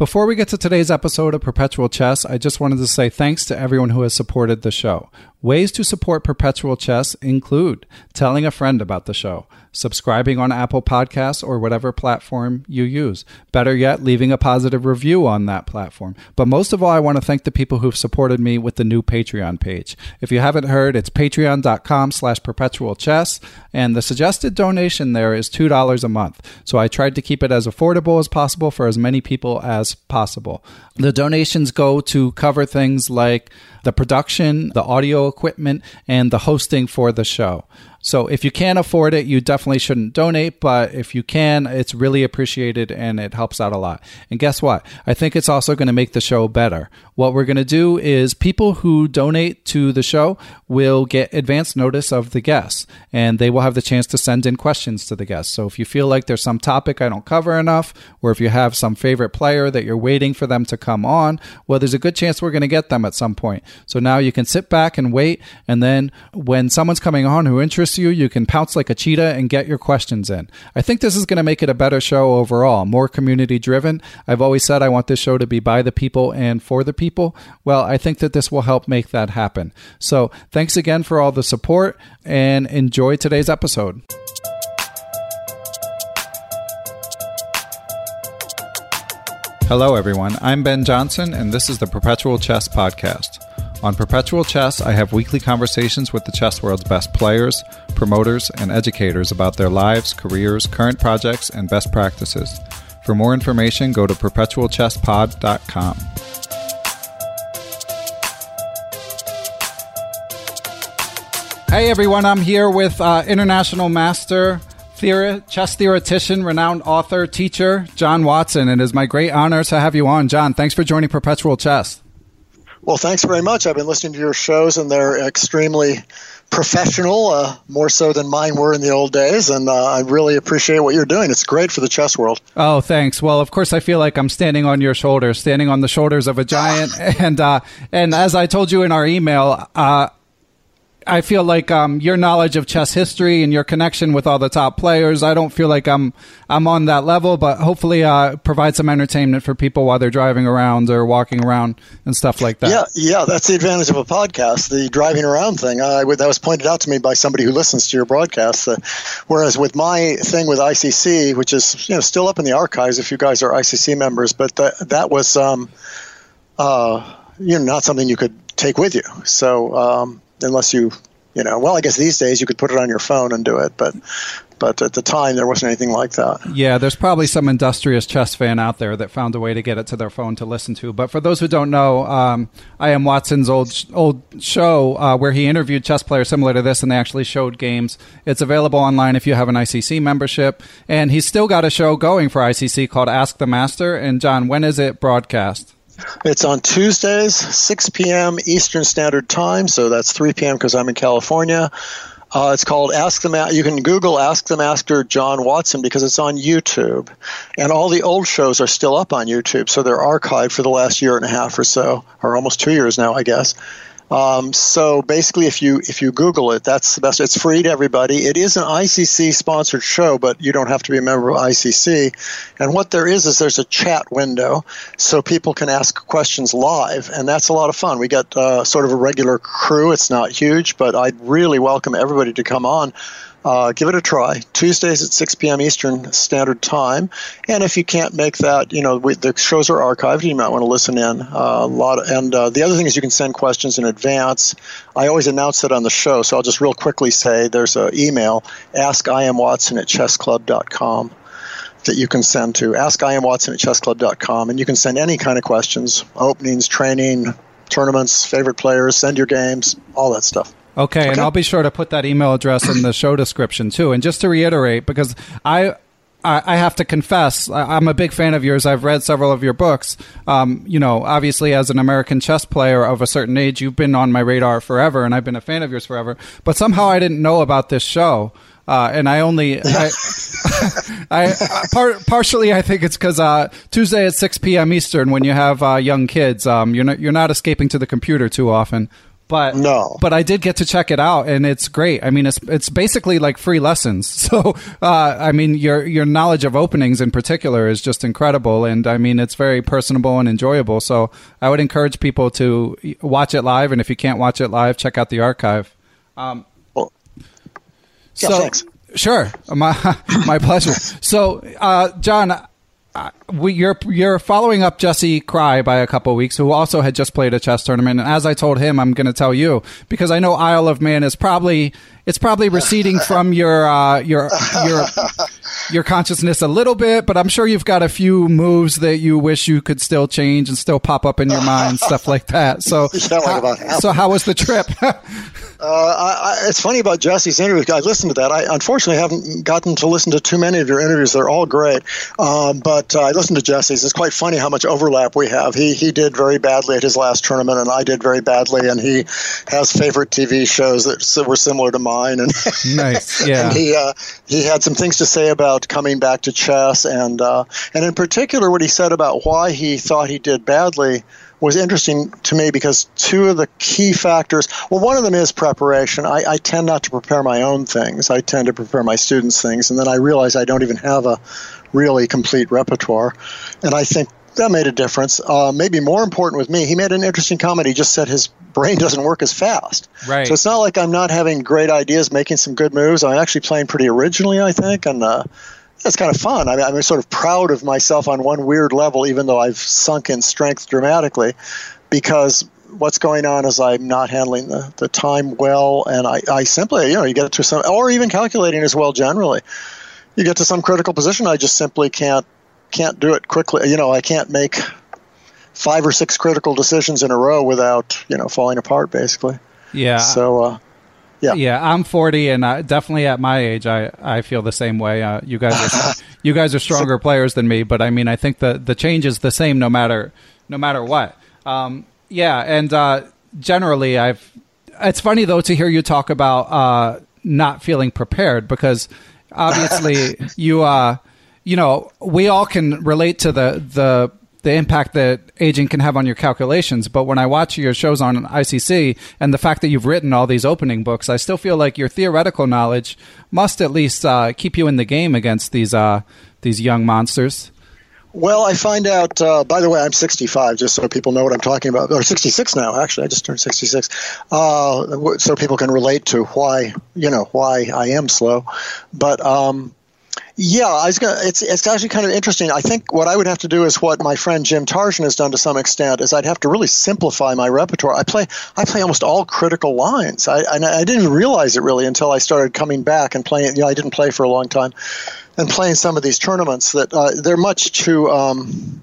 Before we get to today's episode of Perpetual Chess, I just wanted to say thanks to everyone who has supported the show. Ways to support Perpetual Chess include telling a friend about the show, subscribing on Apple Podcasts or whatever platform you use. Better yet, leaving a positive review on that platform. But most of all, I want to thank the people who've supported me with the new Patreon page. If you haven't heard, it's patreon.com slash perpetual chess, and the suggested donation there is $2 a month. So I tried to keep it as affordable as possible for as many people as possible. The donations go to cover things like the production, the audio equipment, and the hosting for the show. So if you can't afford it, you definitely shouldn't donate. But if you can, it's really appreciated and it helps out a lot. And guess what? I think it's also going to make the show better. What we're going to do is people who donate to the show will get advance notice of the guests and they will have the chance to send in questions to the guests. So if you feel like there's some topic I don't cover enough, or if you have some favorite player that you're waiting for them to come on, well, there's a good chance we're going to get them at some point. So now you can sit back and wait. And then when someone's coming on who interests you, you can pounce like a cheetah and get your questions in. I think this is going to make it a better show overall, more community driven. I've always said I want this show to be by the people and for the people. Well, I think that this will help make that happen. So thanks again for all the support and enjoy today's episode. Hello, everyone. I'm Ben Johnson, and this is the Perpetual Chess Podcast. On Perpetual Chess, I have weekly conversations with the chess world's best players, promoters, and educators about their lives, careers, current projects, and best practices. For more information, go to perpetualchesspod.com. Hey everyone, I'm here with uh, international master, chess theoretician, renowned author, teacher, John Watson. and It is my great honor to have you on. John, thanks for joining Perpetual Chess. Well, thanks very much. I've been listening to your shows, and they're extremely professional, uh, more so than mine were in the old days. And uh, I really appreciate what you're doing. It's great for the chess world. Oh, thanks. Well, of course, I feel like I'm standing on your shoulders, standing on the shoulders of a giant. and uh, and as I told you in our email, uh, I feel like um, your knowledge of chess history and your connection with all the top players. I don't feel like I'm I'm on that level, but hopefully uh, provide some entertainment for people while they're driving around or walking around and stuff like that. Yeah, yeah, that's the advantage of a podcast, the driving around thing. Uh, that was pointed out to me by somebody who listens to your broadcasts. Uh, whereas with my thing with ICC, which is you know still up in the archives if you guys are ICC members, but that that was um, uh, you know not something you could take with you. So. Um, unless you you know well i guess these days you could put it on your phone and do it but but at the time there wasn't anything like that Yeah, there's probably some industrious chess fan out there that found a way to get it to their phone to listen to. But for those who don't know, um, IM Watson's old old show uh, where he interviewed chess players similar to this, and they actually showed games. It's available online if you have an ICC membership, and he's still got a show going for ICC called Ask the Master. And John, when is it broadcast? It's on Tuesdays, 6 p.m. Eastern Standard Time, so that's 3 p.m. because I'm in California. Uh, it's called Ask the Ma- You can Google Ask the Master John Watson because it's on YouTube, and all the old shows are still up on YouTube, so they're archived for the last year and a half or so, or almost two years now, I guess. Um, so basically, if you if you Google it, that's the best. It's free to everybody. It is an ICC sponsored show, but you don't have to be a member of ICC. And what there is is there's a chat window, so people can ask questions live, and that's a lot of fun. We got uh, sort of a regular crew. It's not huge, but I'd really welcome everybody to come on uh, give it a try. Tuesdays at 6 p.m. Eastern Standard Time. And if you can't make that, you know, we, the shows are archived. You might want to listen in. Uh, a lot. Of, and uh, the other thing is you can send questions in advance. I always announce it on the show, so I'll just real quickly say there's an email, askimwatson at chessclub.com that you can send to askimwatson at chessclub.com. And you can send any kind of questions, openings, training, tournaments, favorite players, send your games, all that stuff. Okay, okay, and I'll be sure to put that email address in the show description too. And just to reiterate, because I I, have to confess, I'm a big fan of yours. I've read several of your books. Um, you know, obviously, as an American chess player of a certain age, you've been on my radar forever, and I've been a fan of yours forever. But somehow I didn't know about this show. Uh, and I only, I, I par- partially, I think it's because uh, Tuesday at 6 p.m. Eastern, when you have uh, young kids, um, you're not, you're not escaping to the computer too often. But no, but I did get to check it out, and it's great. I mean, it's it's basically like free lessons. So, uh, I mean, your your knowledge of openings in particular is just incredible, and I mean, it's very personable and enjoyable. So, I would encourage people to watch it live, and if you can't watch it live, check out the archive. Um, well, yeah, so, thanks. Sure, my my pleasure. So, uh, John, uh, we, you're you're following up Jesse Kraai by a couple weeks, who also had just played a chess tournament. And as I told him, I'm going to tell you because I know Isle of Man is probably it's probably receding from your uh, your your your consciousness a little bit, but I'm sure you've got a few moves that you wish you could still change and still pop up in your mind, stuff like that. So, how, so how was the trip? Uh, I, I, it's funny about Jesse's interview. I listened to that. I unfortunately haven't gotten to listen to too many of your interviews. They're all great, um, but uh, I listened to Jesse's. It's quite funny how much overlap we have. He he did very badly at his last tournament, and I did very badly. And he has favorite TV shows that were similar to mine. And nice, yeah. and he uh, he had some things to say about coming back to chess, and uh, and in particular, what he said about why he thought he did badly was interesting to me because two of the key factors well one of them is preparation. I, I, tend not to prepare my own things. I tend to prepare my students things and then i realize i don't even have a really complete repertoire. And i think that made a difference. Uh, maybe more important with me he made an interesting comment. He just said his brain doesn't work as fast. Right. So it's not like i'm not having great ideas making some good moves. I'm actually playing pretty originally i think and uh, it's kind of fun. I mean, I'm sort of proud of myself on one weird level, even though I've sunk in strength dramatically, because what's going on is I'm not handling the, the time well, and I, I simply, you know, you get to some, or even calculating as well generally. You get to some critical position, I just simply can't can't do it quickly. You know, I can't make five or six critical decisions in a row without you know falling apart, basically. Yeah. So. Uh, yeah, yeah. I'm 40, and uh, definitely at my age, I, I feel the same way. Uh, you guys are you guys are stronger players than me, but I mean, I think the the change is the same no matter no matter what. Um, yeah, and uh, generally, I've. It's funny though to hear you talk about uh, not feeling prepared because obviously you uh you know we all can relate to the the the impact that aging can have on your calculations. But when I watch your shows on ICC and the fact that you've written all these opening books, I still feel like your theoretical knowledge must at least uh, keep you in the game against these uh, these young monsters. Well, I find out. Uh, by the way, I'm 65, just so people know what I'm talking about. Or 66 now, actually. I just turned 66, uh, so people can relate to why you know why I am slow. But um, yeah, I was gonna, it's it's actually kind of interesting. I think what I would have to do is what my friend Jim Tarjan has done to some extent is I'd have to really simplify my repertoire. I play I play almost all critical lines. I I didn't realize it really until I started coming back and playing. You know, I didn't play for a long time, and playing some of these tournaments that uh, they're much too. Um,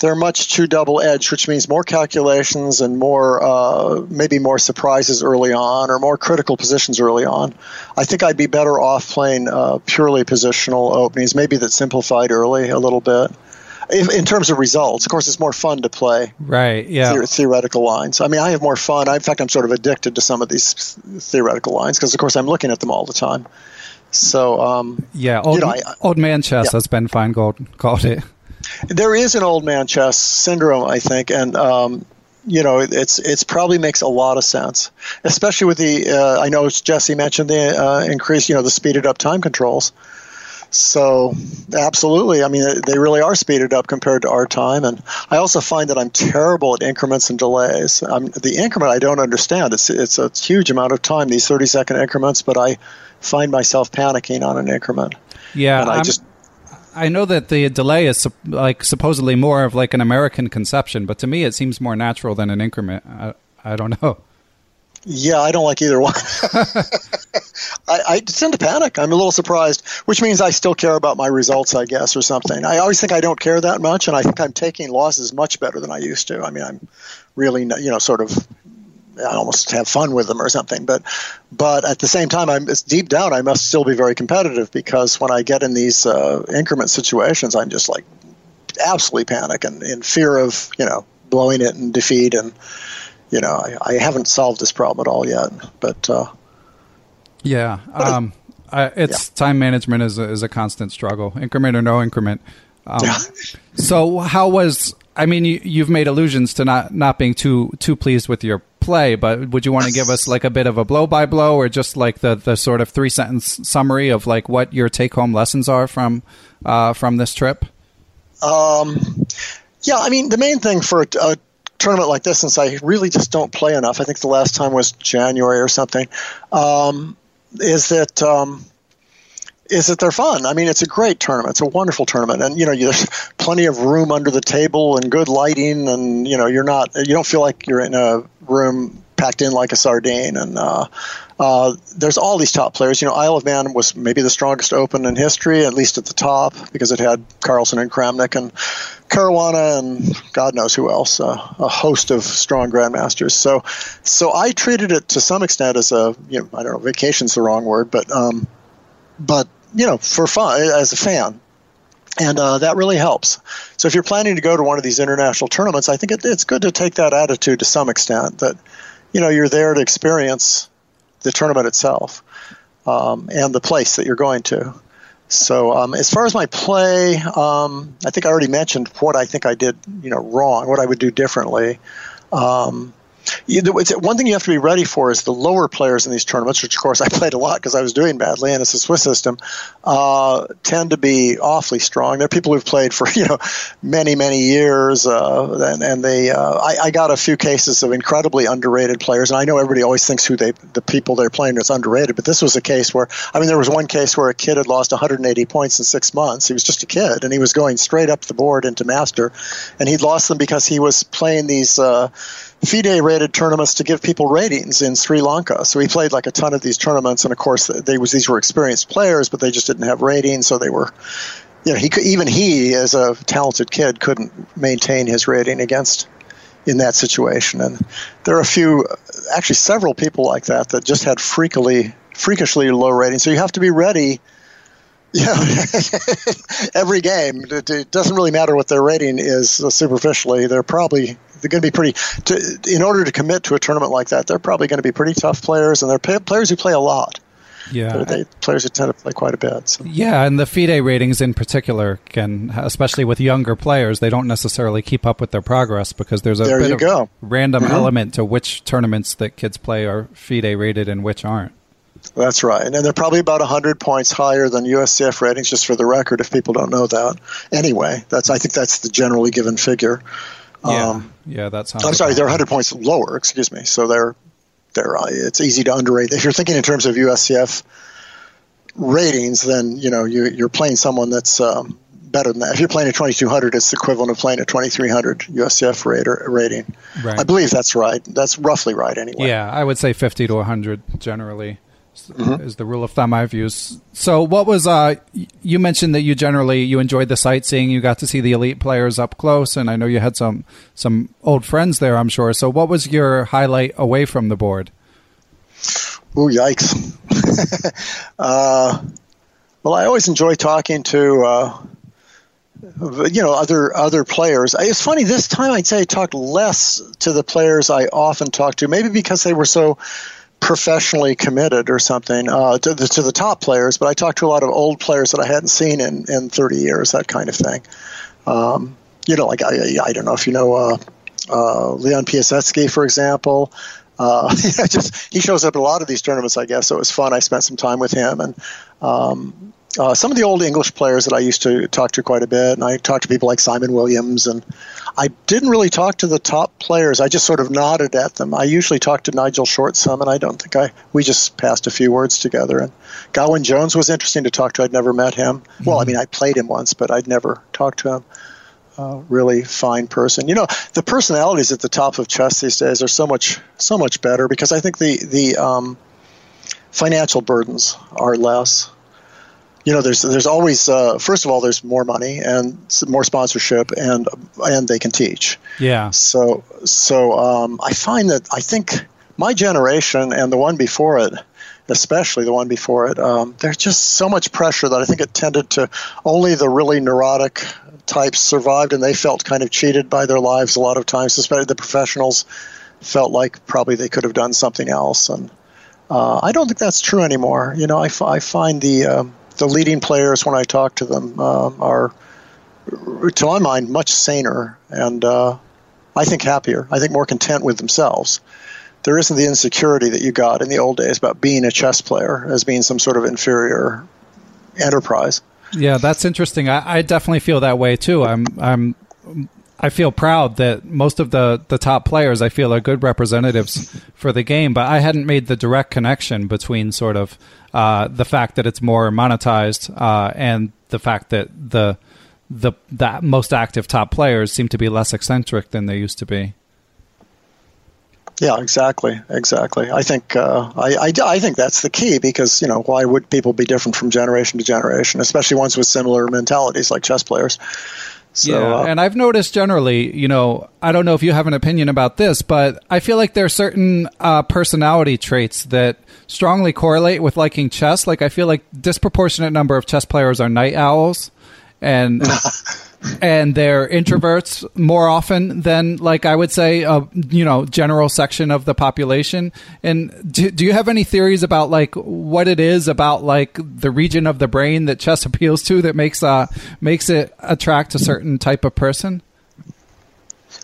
they're much too double edged, which means more calculations and more uh, maybe more surprises early on or more critical positions early on. I think I'd be better off playing uh, purely positional openings, maybe that simplified early a little bit. if, in terms of results. Of course, it's more fun to play Right. Yeah. the- theoretical lines. I mean, I have more fun. I, in fact, I'm sort of addicted to some of these theoretical lines because, of course, I'm looking at them all the time. So um, Yeah. Old, know, I- old man chess, Yeah. as Ben Finegold called it. There is an old man chess syndrome, I think, and um, you know, it- it's it's probably makes a lot of sense, especially with the. Uh, I know Jesse mentioned the uh, increase, you know, the speeded up time controls. So, absolutely. I mean, they really are speeded up compared to our time. And I also find that I'm terrible at increments and delays. Um, the increment I don't understand. It's it's a huge amount of time, these 30 second increments, but I find myself panicking on an increment. Yeah. and I I'm- just I know that the delay is like supposedly more of like an American conception, but to me it seems more natural than an increment. I, I don't know. Yeah, I don't like either one. I, I tend to panic. I'm a little surprised, which means I still care about my results, I guess, or something. I always think I don't care that much, and I think I'm taking losses much better than I used to. I mean, I'm really, you know, sort of. I almost have fun with them or something, but but at the same time, I'm it's deep down. I must still be very competitive because when I get in these uh, increment situations, I'm just like absolutely panic and in fear of you know blowing it and defeat and you know, I, I haven't solved this problem at all yet, but uh, Yeah. Um, I, it's time management is a, is a constant struggle, increment or no increment. Um, so how was? I mean, you, you've made allusions to not not being too too pleased with your play, but would you want to give us like a bit of a blow by blow, or just like the the sort of three sentence summary of like what your take home lessons are from uh, from this trip? um, yeah, I mean, the main thing for a, a tournament like this, since I really just don't play enough, I think the last time was January or something, um, is that. Um, is that they're fun. I mean, it's a great tournament. It's a wonderful tournament, and you know, there's plenty of room under the table and good lighting, and you know, you're not, you don't feel like you're in a room packed in like a sardine. And uh, uh, there's all these top players. You know, Isle of Man was maybe the strongest open in history, at least at the top, because it had Carlsen and Kramnik and Caruana and God knows who else, uh, a host of strong grandmasters. So, so I treated it to some extent as a, you know, I don't know, vacation's the wrong word, but, um, but you know, for fun as a fan. And uh, that really helps. So if you're planning to go to one of these international tournaments, I think it, it's good to take that attitude to some extent. That you know you're there to experience the tournament itself um, and the place that you're going to. So um, as far as my play, um, I think I already mentioned what I think I did, you know, wrong, what I would do differently. Um, one thing you have to be ready for is the lower players in these tournaments, which of course I played a lot because I was doing badly, and it's a Swiss system, uh, tend to be awfully strong. They're people who've played for you know many many years, uh, and, and they. Uh, I, I got a few cases of incredibly underrated players, and I know everybody always thinks who they the people they're playing is underrated, but this was a case where I mean there was one case where a kid had lost 180 points in six months. He was just a kid, and he was going straight up the board into master, and he'd lost them because he was playing these. Uh, FIDE rated tournaments to give people ratings in Sri Lanka. So he played like a ton of these tournaments, and of course, they was these were experienced players, but they just didn't have ratings, so they were, you know, he could, even he as a talented kid couldn't maintain his rating against in that situation. And there are a few, actually, several people like that that just had freakily, freakishly low ratings. So you have to be ready. Yeah, every game. It, doesn't really matter what their rating is superficially. They're probably they're going to be pretty. To, in order to commit to a tournament like that, they're probably going to be pretty tough players, and they're pay, players who play a lot. Yeah, They're, they, players who tend to play quite a bit. So. Yeah, and the FIDE ratings in particular can, especially with younger players, they don't necessarily keep up with their progress because there's a There bit of go. random Mhm. element to which tournaments that kids play are FIDE rated and which aren't. That's right, and they're probably about hundred points higher than USCF ratings. Just for the record, if people don't know that. Anyway, that's I think that's the generally given figure. Yeah, Um, yeah, that sounds. I'm sorry, they're 100 points lower. Excuse me. So they're they're uh, it's easy to underrate. If you're thinking in terms of USCF ratings, then you know you, you're playing someone that's um, better than that. If you're playing a 2200, it's the equivalent of playing a 2300 USCF rater, rating. Right. I believe that's right. That's roughly right anyway. Yeah, I would say 50 to 100 generally Mm-hmm. is the rule of thumb I've used. So, what was uh? You mentioned that you generally you enjoyed the sightseeing. You got to see the elite players up close, and I know you had some some old friends there. I'm sure. So, what was your highlight away from the board? Oh, yikes. uh, well, I always enjoy talking to uh, you know other other players. It's funny this time I'd say I talked less to the players I often talk to, maybe because they were so professionally committed or something uh, to, the, to the top players. But I talked to a lot of old players that I hadn't seen in, in 30 years, that kind of thing. Um, you know, like I, I don't know if you know uh, uh, Leon Piasetski, for example. Uh, just he shows up at a lot of these tournaments, I guess. So it was fun. I spent some time with him, and um, uh, some of the old English players that I used to talk to quite a bit, and I talked to people like Simon Williams, and I didn't really talk to the top players. I just sort of nodded at them. I usually talked to Nigel Short some, and I don't think I. We just passed a few words together. And Gawyn Jones was interesting to talk to. I'd never met him. Mm-hmm. Well, I mean, I played him once, but I'd never talked to him. Uh, really fine person. You know, the personalities at the top of chess these days are so much so much better because I think the the um, financial burdens are less you know, there's there's always uh, first of all there's more money and more sponsorship and and they can teach. Yeah. So so um, I find that I think my generation and the one before it, especially the one before it, um, there's just so much pressure that I think it tended to only the really neurotic types survived and they felt kind of cheated by their lives a lot of times. Especially the professionals felt like probably they could have done something else and. Uh, I don't think that's true anymore. You know, I, f- I find the um, the leading players, when I talk to them, uh, are, to my mind, much saner and uh, I think happier. I think more content with themselves. There isn't the insecurity that you got in the old days about being a chess player as being some sort of inferior enterprise. Yeah, that's interesting. I, I definitely feel that way too. I'm I'm I feel proud that most of the, the top players I feel are good representatives for the game, but I hadn't made the direct connection between sort of uh, the fact that it's more monetized uh, and the fact that the the the most active top players seem to be less eccentric than they used to be. Yeah, exactly, exactly. I think uh, I, I, I think that's the key because you know why would people be different from generation to generation, especially ones with similar mentalities like chess players. So, yeah, uh, and I've noticed generally, you know, I don't know if you have an opinion about this, but I feel like there are certain uh, personality traits that strongly correlate with liking chess. Like I feel like disproportionate number of chess players are night owls, and and they're introverts more often than like I would say a you know general section of the population. And do, do you have any theories about like what it is about like the region of the brain that chess appeals to that makes uh makes it attract a certain type of person?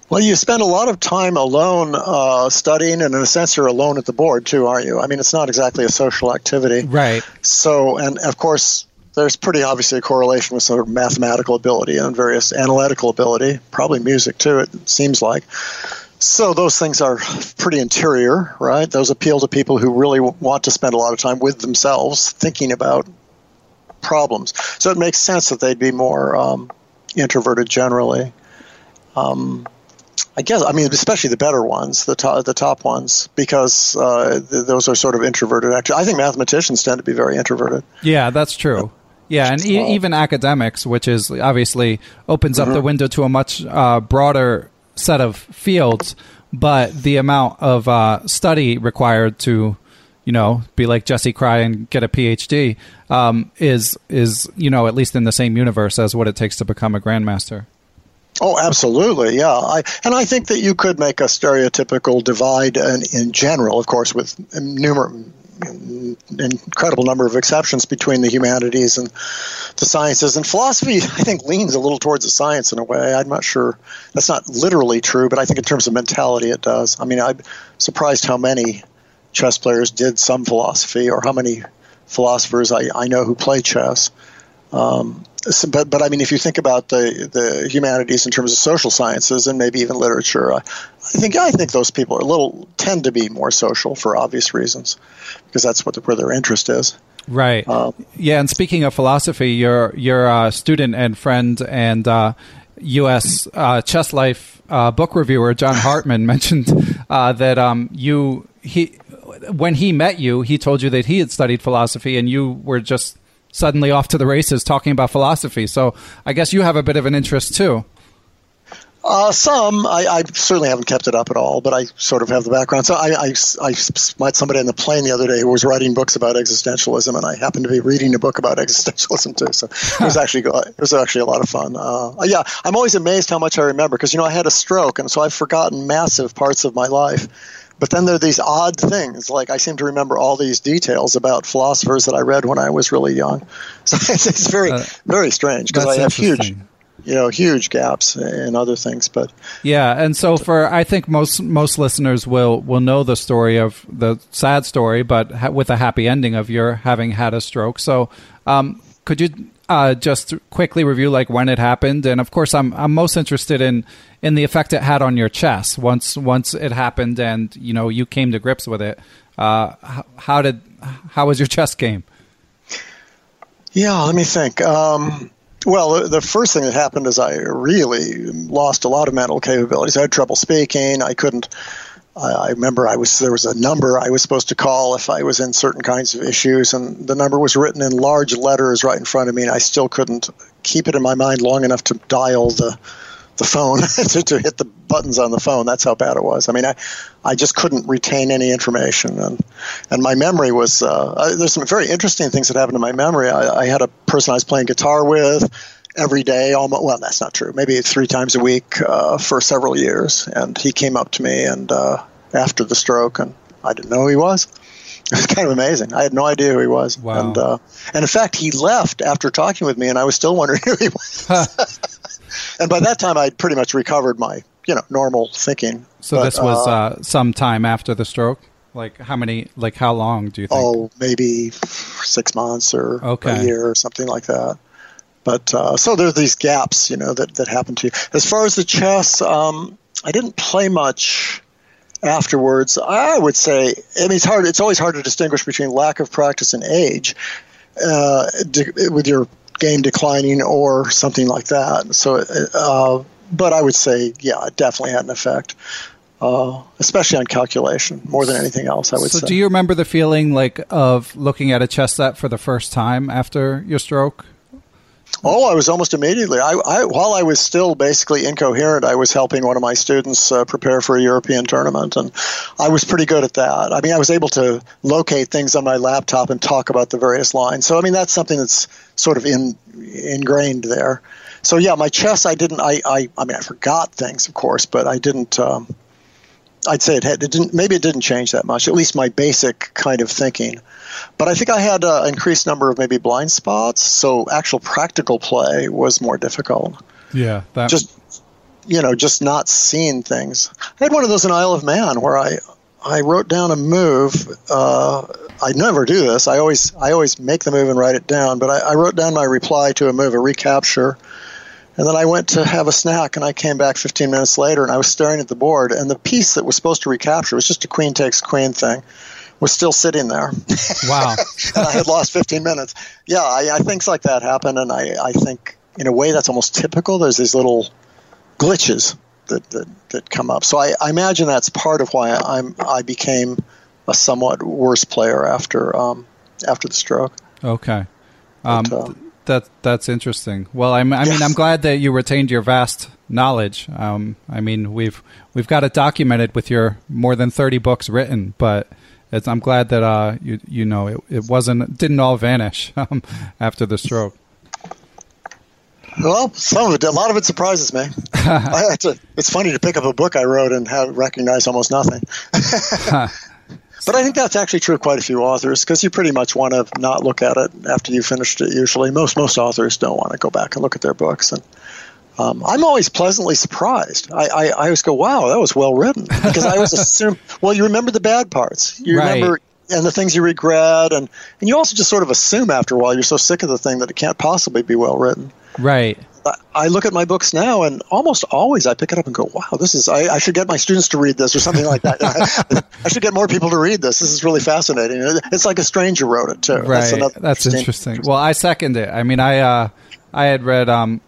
Well, you spend a lot of time alone uh, studying, and in a sense, you're alone at the board too, aren't you? I mean, it's not exactly a social activity, right? So, and of course, there's pretty obviously a correlation with sort of mathematical ability and various analytical ability, probably music too, it seems like. So those things are pretty interior, right? Those appeal to people who really want to spend a lot of time with themselves thinking about problems. So it makes sense that they'd be more um, introverted generally. Um, I guess I mean especially the better ones, the top the top ones, because uh, th- those are sort of introverted. Actually, I think mathematicians tend to be very introverted. Yeah, that's true. Yeah, and e- even academics, which is obviously opens up mm-hmm. the window to a much uh, broader set of fields, but the amount of uh, study required to, you know, be like Jesse Kraai and get a PhD um, is is you know at least in the same universe as what it takes to become a grandmaster. Oh, absolutely, yeah. I, and I think that you could make a stereotypical divide in, in general, of course, with numerous incredible number of exceptions between the humanities and the sciences. And philosophy, I think, leans a little towards the science in a way. I'm not sure that's not literally true, but I think in terms of mentality, it does. I mean, I'm surprised how many chess players did some philosophy or how many philosophers I, I know who play chess. Um, so, but but I mean, if you think about the the humanities in terms of social sciences and maybe even literature, I, I think I think those people are a little tend to be more social for obvious reasons, because that's what the, where their interest is. Right. Um, yeah. And speaking of philosophy, your your uh, student and friend and uh, U.S. Uh, Chess Life uh, book reviewer John Hartman mentioned uh, that um, you he when he met you, he told you that he had studied philosophy, and you were just suddenly off to the races talking about philosophy. So I guess you have a bit of an interest too. Uh, some I, I, certainly haven't kept it up at all, but I sort of have the background. So I, I, I, met somebody on the plane the other day who was writing books about existentialism, and I happened to be reading a book about existentialism too. So it was actually it was actually a lot of fun. Uh, yeah, I'm always amazed how much I remember because you know I had a stroke, and so I've forgotten massive parts of my life. But then there are these odd things, like I seem to remember all these details about philosophers that I read when I was really young. So it's, very, uh, very strange because I have huge you know huge gaps in other things but yeah and so for i think most most listeners will will know the story of the sad story but ha- with a happy ending of your having had a stroke so um, could you uh, just quickly review like when it happened and of course i'm i'm most interested in in the effect it had on your chess once once it happened and you know you came to grips with it uh, how, did how was your chess game yeah let me think um, well, the first thing that happened is I really lost a lot of mental capabilities. I had trouble speaking. I couldn't. I remember I was there was a number I was supposed to call if I was in certain kinds of issues, and the number was written in large letters right in front of me, and I still couldn't keep it in my mind long enough to dial the the phone to, to hit the buttons on the phone. That's how bad it was. I mean, I, I just couldn't retain any information, and and my memory was. Uh, there's some very interesting things that happened to my memory. I, I had a person I was playing guitar with every day, almost. Well, that's not true. Maybe three times a week uh, for several years, and he came up to me and uh, after the stroke, and I didn't know who he was. It was kind of amazing. I had no idea who he was, wow. and uh, and in fact, he left after talking with me, and I was still wondering who he was. and by that time, I'd pretty much recovered my you know normal thinking. So but, this was uh, uh, some time after the stroke. Like how many? Like how long do you think? Oh, maybe six months or okay. a year or something like that. But uh, so are these gaps, you know, that that happen to you. As far as the chess, um, I didn't play much afterwards. I would say, I mean, it's hard. It's always hard to distinguish between lack of practice and age. Uh, with your game declining or something like that. So, uh, but I would say, yeah, it definitely had an effect. Uh, especially on calculation, more than anything else, I would so say. do you remember the feeling like of looking at a chess set for the first time after your stroke? Oh, I was almost immediately. I, I, while I was still basically incoherent, I was helping one of my students uh, prepare for a European tournament, and I was pretty good at that. I mean, I was able to locate things on my laptop and talk about the various lines. So, I mean, that's something that's sort of in, ingrained there. So, yeah, my chess, I didn't. I, I, I mean, I forgot things, of course, but I didn't. Um, I'd say it, had, it didn't. Maybe it didn't change that much. At least my basic kind of thinking. But I think I had an increased number of maybe blind spots, so actual practical play was more difficult. Yeah, that just you know just not seeing things. I had one of those in Isle of Man where I I wrote down a move. Uh, I never do this. I always I always make the move and write it down. But I, I wrote down my reply to a move, a recapture, and then I went to have a snack, and I came back 15 minutes later, and I was staring at the board, and the piece that was supposed to recapture was just a queen takes queen thing was still sitting there. Wow. and I had lost 15 minutes. Yeah, I, I, things like that happen, and I, I think in a way that's almost typical. There's these little glitches that, that, that come up. So I, I imagine that's part of why I'm I became a somewhat worse player after um, after the stroke. Okay. Um, but, uh, that that's interesting. Well, I'm, I mean, I'm glad that you retained your vast knowledge. Um, I mean, we've we've got it documented with your more than 30 books written, but it's, I'm glad that uh, you you know it, it wasn't didn't all vanish um, after the stroke. Well, some of it, a lot of it surprises me. I, to, it's funny to pick up a book I wrote and have recognize almost nothing. but I think that's actually true of quite a few authors because you pretty much want to not look at it after you finished it. Usually, most most authors don't want to go back and look at their books and um, I'm always pleasantly surprised. I, I, I, always go, wow, that was well written. Because I always assume, well, you remember the bad parts. You right. remember and the things you regret. And, and you also just sort of assume after a while you're so sick of the thing that it can't possibly be well written. Right. I look at my books now, and almost always I pick it up and go, "Wow, this is I, I should get my students to read this or something like that. I, should get more people to read this. This is really fascinating. It's like a stranger wrote it too. Right, that's, that's interesting. interesting. Well, I second it. I mean, I uh, I had read um,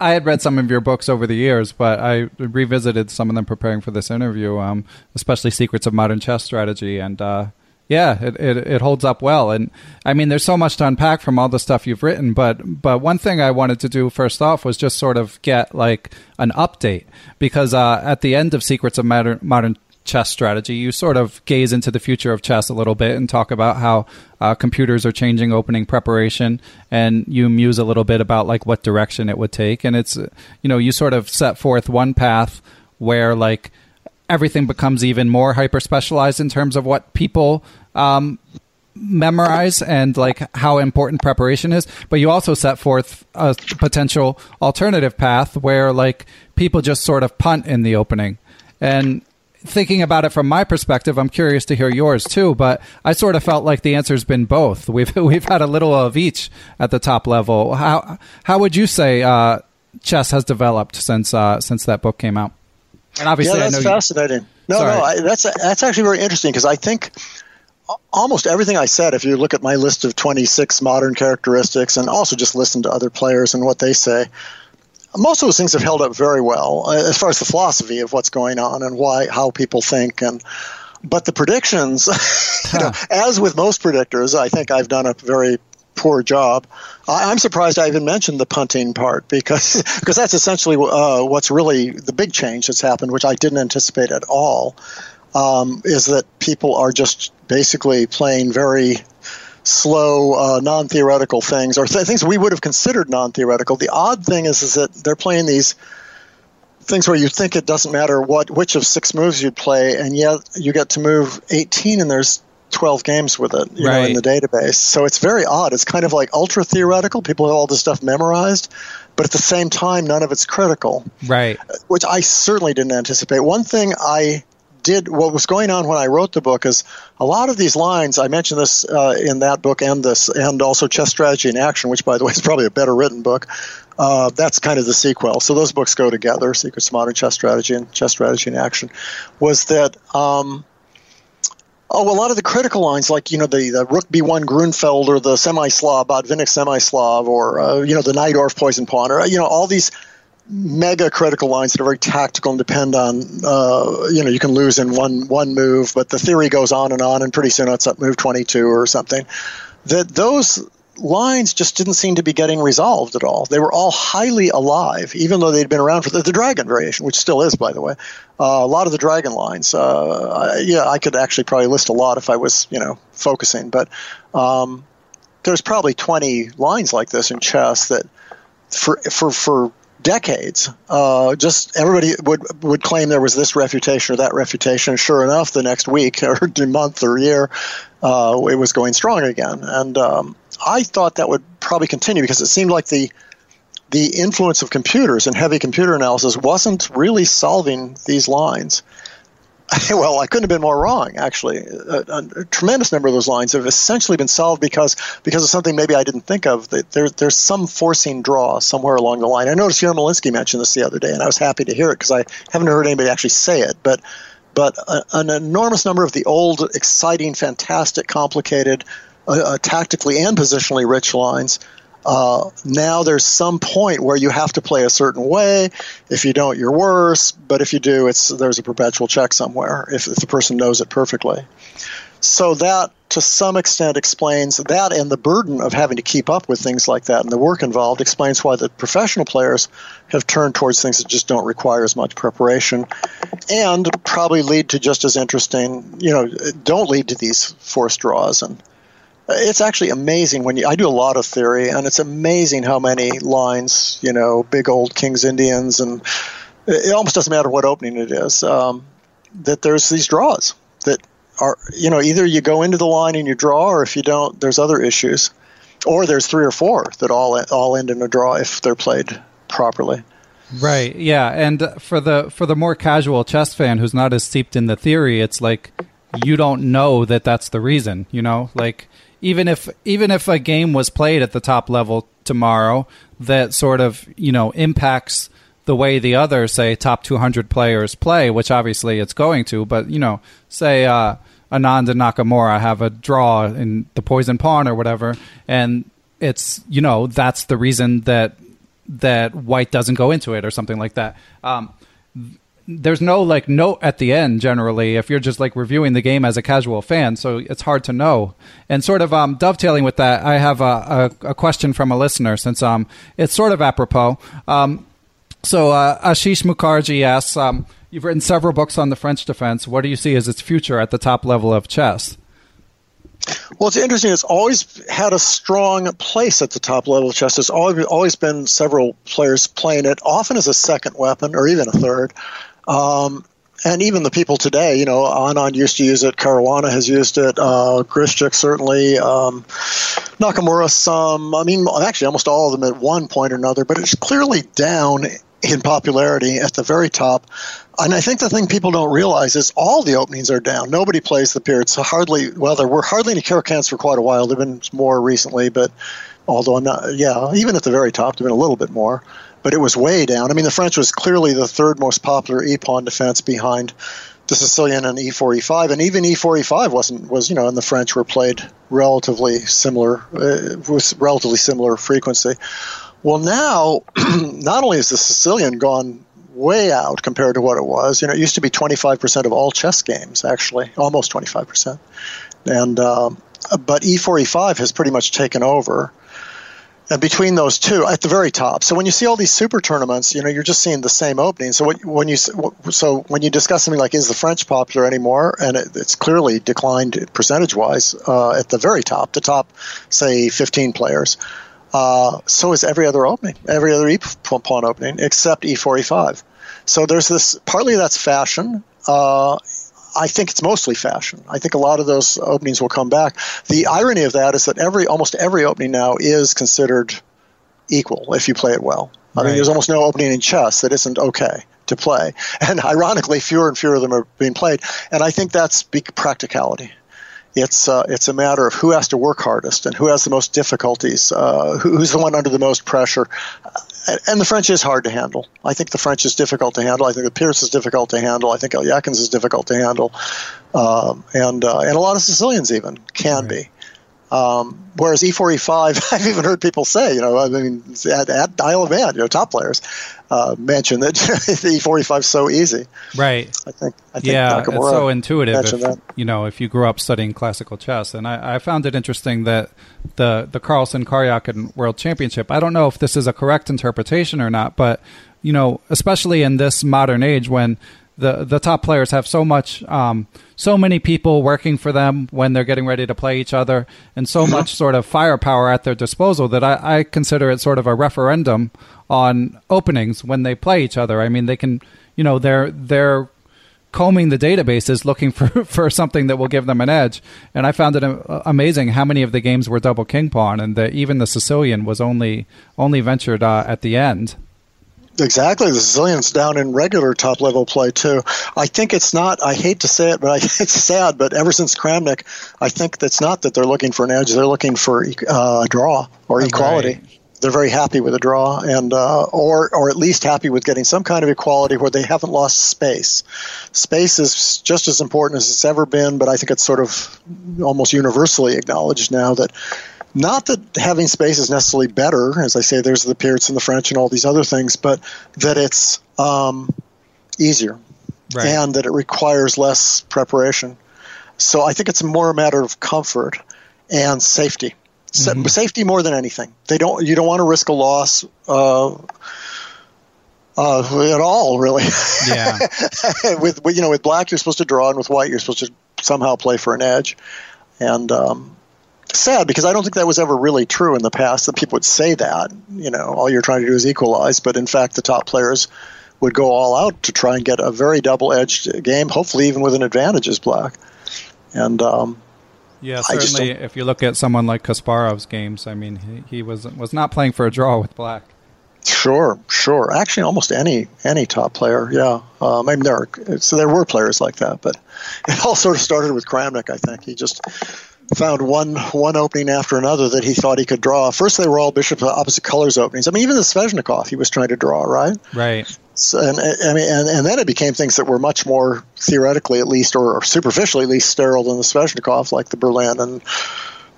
I had read some of your books over the years, but I revisited some of them preparing for this interview, um, especially Secrets of Modern Chess Strategy, and uh, yeah, it, it, it holds up well. And I mean, there's so much to unpack from all the stuff you've written. But but one thing I wanted to do first off was just sort of get like an update because uh, at the end of Secrets of Modern, Modern chess strategy, you sort of gaze into the future of chess a little bit and talk about how uh, computers are changing opening preparation, and you muse a little bit about like what direction it would take. And it's you know you sort of set forth one path where like everything becomes even more hyper specialized in terms of what people um, memorize and like how important preparation is. But you also set forth a potential alternative path where like people just sort of punt in the opening. And thinking about it from my perspective i'm curious to hear yours too but i sort of felt like the answer's been both we've we've had a little of each at the top level how how would you say uh, chess has developed since uh, since that book came out and obviously, yeah, that's fascinating. You, no, sorry. no, I, that's that's actually very interesting because I think almost everything I said, if you look at my list of 26 modern characteristics and also just listen to other players and what they say, most of those things have held up very well uh, as far as the philosophy of what's going on and why, how people think. And but the predictions, you know, as with most predictors, I think I've done a very poor job. I, am surprised I even mentioned the punting part because because that's essentially uh, what's really the big change that's happened, which I didn't anticipate at all um, is that people are just basically playing very slow, uh, non-theoretical things, or th- things we would have considered non-theoretical. The odd thing is, is that they're playing these things where you think it doesn't matter what which of six moves you'd play, and yet you get to move 18, and there's 12 games with it, you right. know, in the database. So it's very odd. It's kind of like ultra theoretical. People have all this stuff memorized, but at the same time, none of it's critical. Right. Which I certainly didn't anticipate. One thing I did what was going on when I wrote the book is a lot of these lines. I mentioned this uh, in that book and this, and also Chess Strategy in Action, which by the way is probably a better written book. Uh, that's kind of the sequel. So those books go together: Secrets of Modern Chess Strategy and Chess Strategy in Action. Was that um, Oh, a lot of the critical lines, like you know the, the Rook B1 Grunfeld or the semi-Slav Botvinnik semi-Slav or uh, you know the Najdorf poison pawn or you know all these mega critical lines that are very tactical and depend on uh, you know you can lose in one one move, but the theory goes on and on, and pretty soon it's at move 22 or something. That those lines just didn't seem to be getting resolved at all. They were all highly alive, even though they'd been around for the, the dragon variation, which still is, by the way. Uh, a lot of the dragon lines. Uh, yeah, I could actually probably list a lot if I was, you know, focusing, but um, there's probably 20 lines like this in chess that for for for decades. Uh, just everybody would would claim there was this refutation or that refutation. Sure enough, the next week or month or year, uh, it was going strong again. And um, I thought that would probably continue because it seemed like the the influence of computers and heavy computer analysis wasn't really solving these lines. well, I couldn't have been more wrong. Actually, a, a, tremendous number of those lines have essentially been solved because because of something maybe I didn't think of. There, there's some forcing draw somewhere along the line. I noticed Yermolinsky mentioned this the other day, and I was happy to hear it because I haven't heard anybody actually say it. But but a, an enormous number of the old, exciting, fantastic, complicated, uh, uh, tactically and positionally rich lines uh, now there's some point where you have to play a certain way. If you don't, you're worse. But if you do, it's there's a perpetual check somewhere if, if the person knows it perfectly. So that, to some extent, explains that, and the burden of having to keep up with things like that and the work involved explains why the professional players have turned towards things that just don't require as much preparation, and probably lead to just as interesting, you know, don't lead to these forced draws and it's actually amazing when you, I do a lot of theory, and it's amazing how many lines, you know, big old King's Indians, and it almost doesn't matter what opening it is, um, that there's these draws that are, you know, either you go into the line and you draw, or if you don't, there's other issues, or there's three or four that all all end in a draw if they're played properly. Right. Yeah, and for the for the more casual chess fan who's not as steeped in the theory, it's like you don't know that that's the reason. You know, like even if even if a game was played at the top level tomorrow that sort of you know impacts the way the other say top 200 players play which obviously it's going to but you know say uh, anand and nakamura have a draw in the poison pawn or whatever and it's you know that's the reason that that white doesn't go into it or something like that. Um, there's no like note at the end generally if you're just like reviewing the game as a casual fan so it's hard to know and sort of um, dovetailing with that i have a, a, a, question from a listener since um, it's sort of apropos um, so uh, ashish mukherjee asks um, you've written several books on the french defense what do you see as its future at the top level of chess well, it's interesting. It's always had a strong place at the top level of chess. There's always, always been several players playing it, often as a second weapon or even a third. Um, and even the people today, you know, Anand used to use it, Caruana has used it, uh, certainly, um, Nakamura some. I mean, actually, almost all of them at one point or another, but it's clearly down in popularity at the very top. And I think the thing people don't realize is all the openings are down. Nobody plays the period. So hardly, well, there were hardly any Caro-Kanns for quite a while. There have been more recently, but although I'm not, yeah, even at the very top, there have been a little bit more but it was way down. I mean, the French was clearly the third most popular e pawn defense behind the Sicilian and e4 e5, and even e4 e5 wasn't was you know, and the French were played relatively similar uh, with relatively similar frequency. Well, now not only is the Sicilian gone way out compared to what it was. You know, it used to be 25% of all chess games, actually, almost 25%. And um, but E4 E5 has pretty much taken over and between those two at the very top. So when you see all these super tournaments, you know you're just seeing the same opening. So when you so when you discuss something like is the French popular anymore, and it, it's clearly declined percentage wise uh, at the very top, the top say 15 players. Uh, so is every other opening, every other e pawn opening except e4 e5. So there's this partly that's fashion. Uh, I think it's mostly fashion. I think a lot of those openings will come back. The irony of that is that every almost every opening now is considered equal if you play it well. I mean, there's almost no opening in chess that isn't okay to play, and ironically, fewer and fewer of them are being played. And I think that's practicality. It's uh, it's a matter of who has to work hardest and who has the most difficulties, uh, who's the one under the most pressure and the French is hard to handle. I think the French is difficult to handle. I think the Pirc is difficult to handle. I think Alekhine's is difficult to handle, um, and uh, and a lot of Sicilians even can right. be. Um, whereas E4, E5, I've even heard people say, you know, I mean, at, at Isle of Man, you know, top players uh, mention that the E4, E5 is so easy. Right. I think, I think yeah, it's so intuitive. If, that. You know, if you grew up studying classical chess, and I, I found it interesting that the the Carlsen Karyakin World Championship. I don't know if this is a correct interpretation or not, but you know, especially in this modern age when the the top players have so much um, so many people working for them when they're getting ready to play each other and so mm-hmm. much sort of firepower at their disposal that I, I, consider it sort of a referendum on openings when they play each other. I mean they can you know they're they're combing the databases looking for, for something that will give them an edge. And I found it amazing how many of the games were double king pawn and that even the Sicilian was only only ventured uh, at the end. Exactly. The Sicilians down in regular top level play too. I think it's not, I hate to say it, but I, it's sad, but ever since Kramnik, I think that's not that they're looking for an edge. They're looking for uh, a draw or equality. Right. They're very happy with a draw, and uh, or or at least happy with getting some kind of equality where they haven't lost space. Space is just as important as it's ever been, but I think it's sort of almost universally acknowledged now that not that having space is necessarily better, as I say, there's the Pirc and the French and all these other things, but that it's um, easier right. and that it requires less preparation. So I think it's more a matter of comfort and safety. Mm-hmm. Safety more than anything. They don't. You don't want to risk a loss. Uh, uh, at all, really. Yeah. with you know, with black you're supposed to draw, and with white you're supposed to somehow play for an edge. And um, sad because I don't think that was ever really true in the past that people would say that. You know, all you're trying to do is equalize, but in fact, the top players would go all out to try and get a very double-edged game, hopefully even with an advantage as black. And um, yeah, certainly. If you look at someone like Kasparov's games, I mean, he, he was was not playing for a draw with black. Sure, sure. Actually, almost any any top player. Yeah, um, I mean there are, so there were players like that, but it all sort of started with Kramnik. I think he just found one one opening after another that he thought he could draw. First, they were all bishop opposite colors openings. I mean, even the Sveshnikov he was trying to draw, right? Right. So, and I mean, and, and then it became things that were much more theoretically, at least, or, or superficially, at least, sterile than the Sveshnikov, like the Berlin and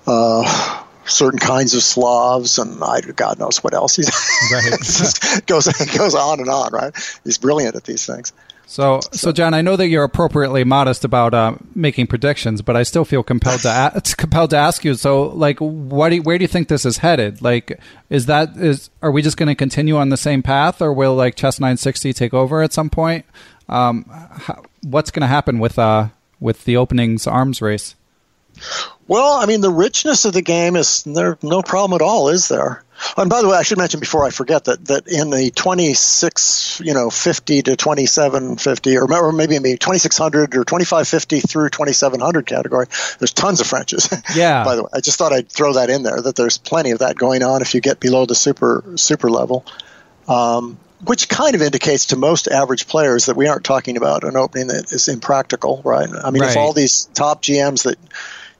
uh, certain kinds of Slavs, and I, God knows what else. He's right. goes goes on and on. Right? He's brilliant at these things. So, so John, I know that you're appropriately modest about uh, making predictions, but I still feel compelled to a- compelled to ask you. So, like, what do you, where do you think this is headed? Like, is that is are we just going to continue on the same path, or will like Chess 960 take over at some point? Um, how, what's going to happen with uh with the openings arms race? Well, I mean, the richness of the game is there no problem at all, is there? And by the way, I should mention before I forget that that in the 26, you know, 50 to 2750, or maybe maybe 2600 or 2550 through 2700 category, there's tons of Frenches. Yeah. by the way, I just thought I'd throw that in there that there's plenty of that going on if you get below the super super level. Um, which kind of indicates to most average players that we aren't talking about an opening that is impractical, right? I mean, right. if all these top GMs that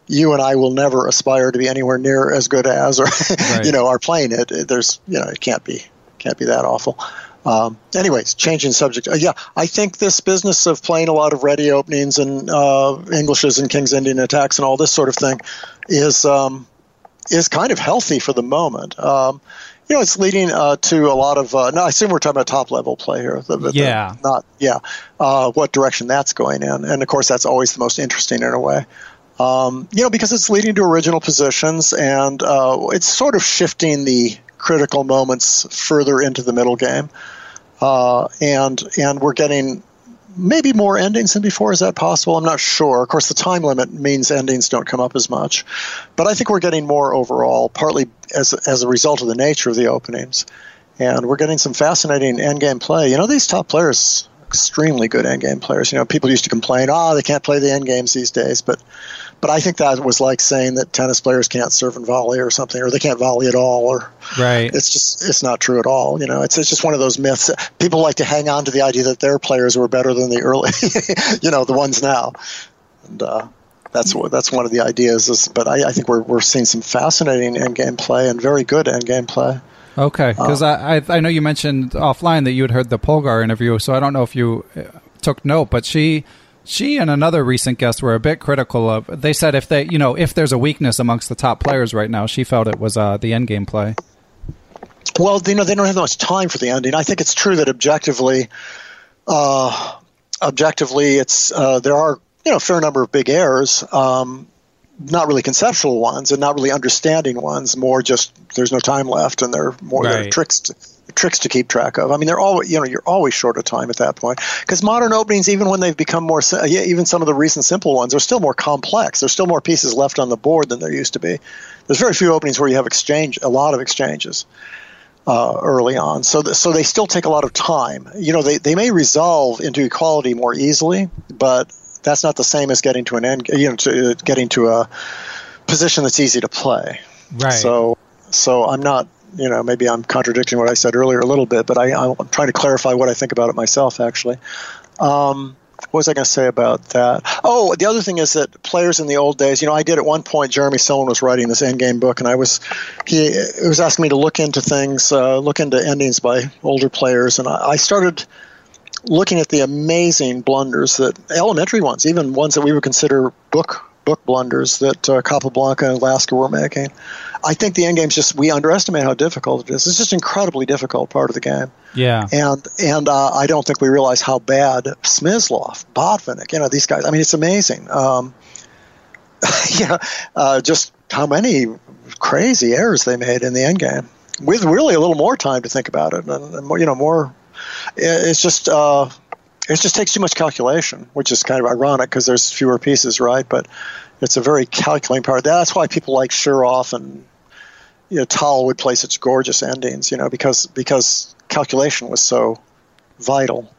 you and I will never aspire to be anywhere near as good as, or right. you know, are playing it. There's, you know, it can't be, can't be that awful. Um, anyways, changing subject. Uh, yeah, I think this business of playing a lot of Réti openings and uh, Englishes and King's Indian attacks and all this sort of thing is um, is kind of healthy for the moment. Um, you know, it's leading uh, to a lot of. Uh, no, I assume we're talking about top level play here. The, the, yeah. The, not yeah. Uh, what direction that's going in, and of course that's always the most interesting in a way. Um, you know, because it's leading to original positions and uh, it's sort of shifting the critical moments further into the middle game. Uh, and and we're getting maybe more endings than before. Is that possible? I'm not sure. Of course, the time limit means endings don't come up as much, but I think we're getting more overall, partly as as a result of the nature of the openings, and we're getting some fascinating endgame play. You know, these top players, extremely good endgame players. You know, people used to complain, oh, they can't play the endgames these days, but but I think that was like saying that tennis players can't serve and volley or something, or they can't volley at all, or right. It's just it's not true at all. You know, it's it's just one of those myths. People like to hang on to the idea that their players were better than the early, you know, the ones now, and uh, that's what that's one of the ideas. Is but I, I think we're we're seeing some fascinating end game play and very good end game play. Okay, because uh, I, I I know you mentioned offline that you had heard the Polgar interview, so I don't know if you uh, took note, but she she and another recent guest were a bit critical of. They said if they, you know, if there's a weakness amongst the top players right now, she felt it was uh, the end game play. Well, you know, they don't have much time for the ending. I think it's true that objectively, uh, objectively, it's uh, there are you know a fair number of big errors. Um, not really conceptual ones and not really understanding ones. More just there's no time left, and they're more right. tricks. To, tricks to keep track of. I mean, they're always you know you're always short of time at that point because modern openings, even when they've become more, yeah, even some of the recent simple ones are still more complex. There's still more pieces left on the board than there used to be. There's very few openings where you have exchange, a lot of exchanges. Uh, early on, so th- so they still take a lot of time. You know, they, they may resolve into equality more easily, but that's not the same as getting to an end. You know, to, uh, getting to a position that's easy to play. Right. So so I'm not you know, maybe I'm contradicting what I said earlier a little bit, but I, am trying to clarify what I think about it myself, actually. Um, what was I going to say about that? Oh, the other thing is that players in the old days, you know, I did at one point. Jeremy Silman was writing this endgame book, and I was he, was asking me to look into things, uh, look into endings by older players, and I, I started looking at the amazing blunders that elementary ones, even ones that we would consider book book blunders that uh, Capablanca and Lasker were making. I think the end game's just we underestimate how difficult it is. It's just incredibly difficult part of the game. Yeah. And and uh, I don't think we realize how bad Smyslov, Botvinnik, you know these guys. I mean, it's amazing. Um, yeah, uh, just how many crazy errors they made in the end game with really a little more time to think about it and, and more, you know more. It's just. Uh, it just takes too much calculation, which is kind of ironic because there's fewer pieces, right? But it's a very calculating part. That's why people like Shirov and you know, Tal would play such gorgeous endings, you know, because because calculation was so vital.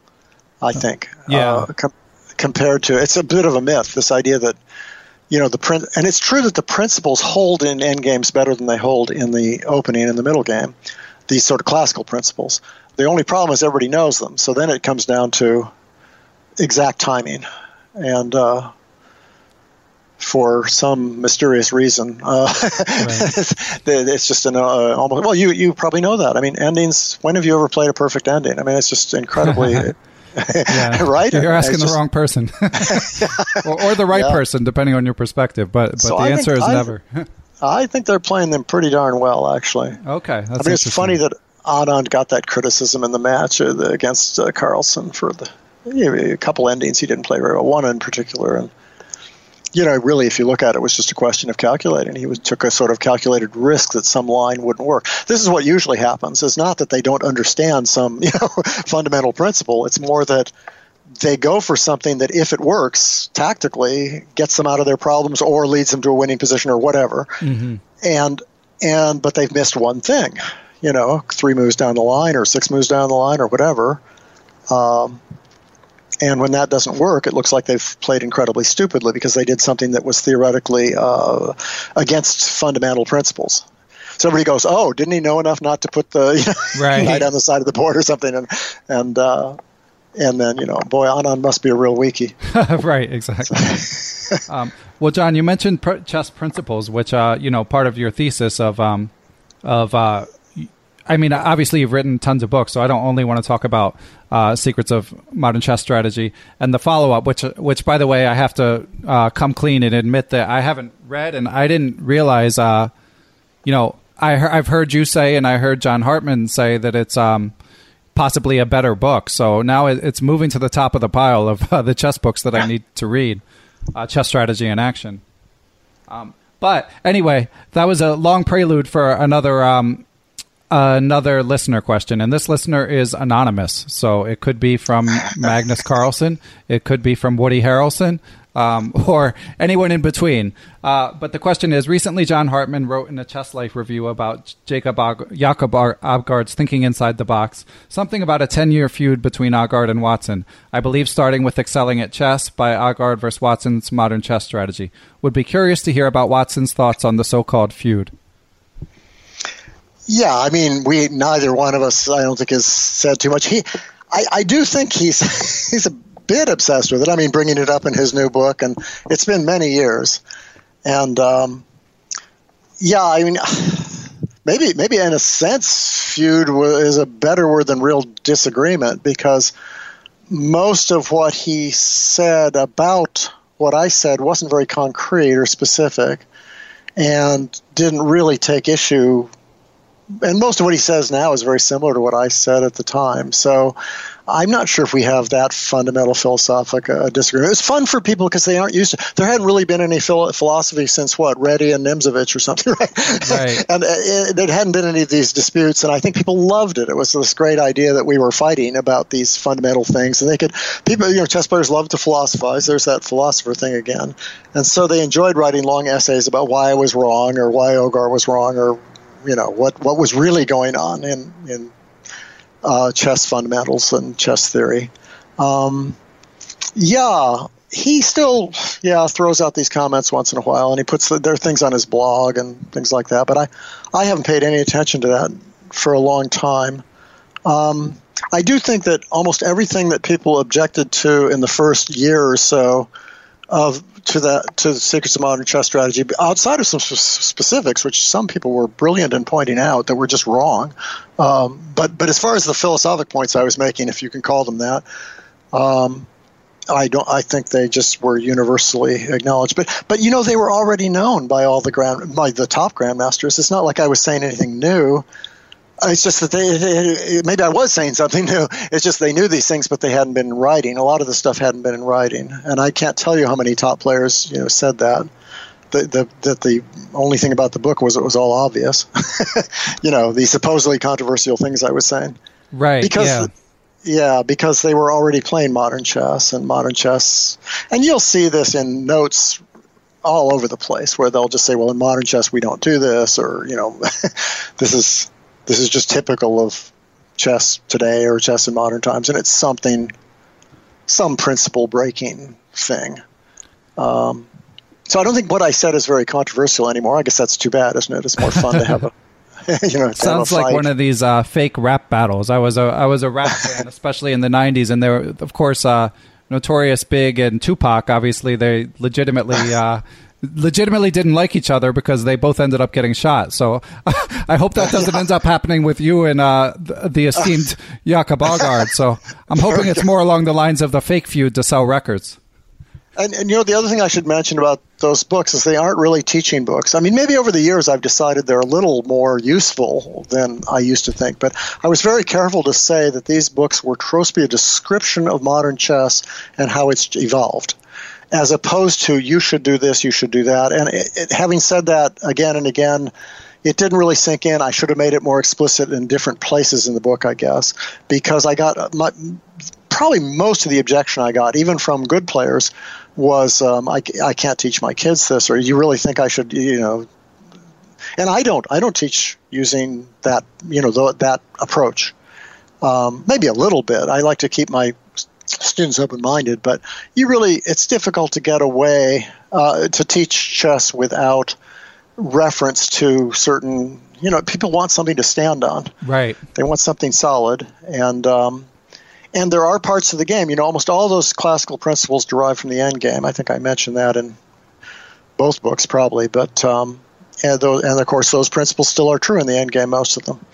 I think. Yeah. Uh, com- compared to, it's a bit of a myth. This idea that you know the print, and it's true that the principles hold in end games better than they hold in the opening and the middle game. These sort of classical principles. The only problem is everybody knows them. So then it comes down to exact timing, and uh, for some mysterious reason. Uh, right. it's just an uh, almost well, you you probably know that. I mean, endings. When have you ever played a perfect ending? I mean, it's just incredibly. yeah. right? You're asking the wrong person, or, or, the right yeah. person, depending on your perspective. But but so the I answer is I, never. I think they're playing them pretty darn well, actually. Okay, I mean, it's funny that Anand got that criticism in the match uh, the, against uh, Carlsen for the you know, a couple endings he didn't play very well. One in particular, and you know, really, if you look at it, it was just a question of calculating. He was, took a sort of calculated risk that some line wouldn't work. This is what usually happens. It's not that they don't understand some you know fundamental principle. It's more that they go for something that, if it works tactically, gets them out of their problems or leads them to a winning position or whatever. Mm-hmm. And and but they've missed one thing. You know, three moves down the line or six moves down the line or whatever. Um, and when that doesn't work, it looks like they've played incredibly stupidly because they did something that was theoretically uh, against fundamental principles. So everybody goes, "Oh, didn't he know enough not to put the you know, Right. knight on the side of the board or something?" And and uh, and then you know, boy, Anand must be a real weakie. right, exactly. um, well, John, you mentioned pr- chess principles, which uh, you know, part of your thesis of um, of uh, I mean, obviously you've written tons of books, so I don't only want to talk about uh, secrets of modern chess strategy and the follow up, which which by the way, I have to uh, come clean and admit that I haven't read and I didn't realize. Uh, you know, I I've heard you say, and I heard John Hartman say that it's um, possibly a better book. So now it, it's moving to the top of the pile of uh, the chess books that I need to read. Uh, chess strategy in action. Um, but anyway, that was a long prelude for another um, another listener question, and this listener is anonymous. So it could be from Magnus Carlsen, it could be from Woody Harrelson, um, or anyone in between. Uh, but the question is: Recently, John Hartman wrote in a Chess Life review about Jacob Og- Jakob Ar- Aagaard's thinking inside the box, something about a ten-year feud between Aagaard and Watson. I believe starting with excelling at chess by Aagaard versus Watson's modern chess strategy. Would be curious to hear about Watson's thoughts on the so-called feud. Yeah, I mean, we neither one of us, I don't think, has said too much. He, I, I do think he's he's a bit obsessed with it. I mean, bringing it up in his new book, and it's been many years. And um, yeah, I mean, maybe maybe in a sense, feud is a better word than real disagreement because most of what he said about what I said wasn't very concrete or specific, and didn't really take issue and most of what he says now is very similar to what I said at the time. So I'm not sure if we have that fundamental philosophic uh, disagreement. It's fun for people because they aren't used to. There hadn't really been any phil- philosophy since what Réti and Nimzovich or something, right? Right. and uh, it, there hadn't been any of these disputes, and I think people loved it. It was this great idea that we were fighting about these fundamental things, and they could people, you know, chess players love to philosophize. There's that philosopher thing again, and so they enjoyed writing long essays about why I was wrong or why Aagaard was wrong or you know what what was really going on in in uh, chess fundamentals and chess theory. Um, yeah, he still yeah throws out these comments once in a while, and he puts the, there are things on his blog and things like that. But I I haven't paid any attention to that for a long time. Um, I do think that almost everything that people objected to in the first year or so of to that to the secrets of modern chess strategy outside of some sp- specifics which some people were brilliant in pointing out that were just wrong. Um, but but as far as the philosophic points I was making if you can call them that um, I don't I think they just were universally acknowledged. But but you know they were already known by all the grand by the top grandmasters. It's not like I was saying anything new Uh, it's just that they maybe I was saying something new. It's just they knew these things, but they hadn't been in writing. A lot of the stuff hadn't been in writing, and I can't tell you how many top players you know said that. That the, that the only thing about the book was it was all obvious. you know, the supposedly controversial things I was saying. Right. Because yeah. yeah, because they were already playing modern chess and modern chess, and you'll see this in notes all over the place where they'll just say, "Well, in modern chess we don't do this," or you know, this is this is just typical of chess today or chess in modern times, and it's something, some principle breaking thing. Um, so I don't think what I said is very controversial anymore. I guess that's too bad, isn't it? It's more fun to have a, you know, Sounds like one of these uh, fake rap battles. I was a I was a rap fan, especially in the '90s, and they were, of course, uh, Notorious Big and Tupac. Obviously, they legitimately. Uh, legitimately didn't like each other because they both ended up getting shot. So i hope that doesn't end up happening with you and uh, the, the esteemed Jakob so i'm hoping it's more along the lines of the fake feud to sell records. And, and you know, the other thing I should mention about those books is they aren't really teaching books. I mean, maybe over the years I've decided they're a little more useful than I used to think, but I was very careful to say that these books were supposed to be a description of modern chess and how it's evolved, as opposed to you should do this, you should do that. And it, it, having said that again and again, it didn't really sink in. I should have made it more explicit in different places in the book, I guess, because I got my, probably most of the objection I got, even from good players, was um, I, I can't teach my kids this, or you really think I should, you know. And I don't. I don't teach using that, you know, that approach. Um, maybe a little bit. I like to keep my students open-minded, but you really, it's difficult to get away uh, to teach chess without reference to certain. You know, people want something to stand on. Right. They want something solid, and um, and there are parts of the game. You know, almost all those classical principles derive from the end game. I think I mentioned that in both books, probably. But um, and, those, and of course, those principles still are true in the end game. Most of them.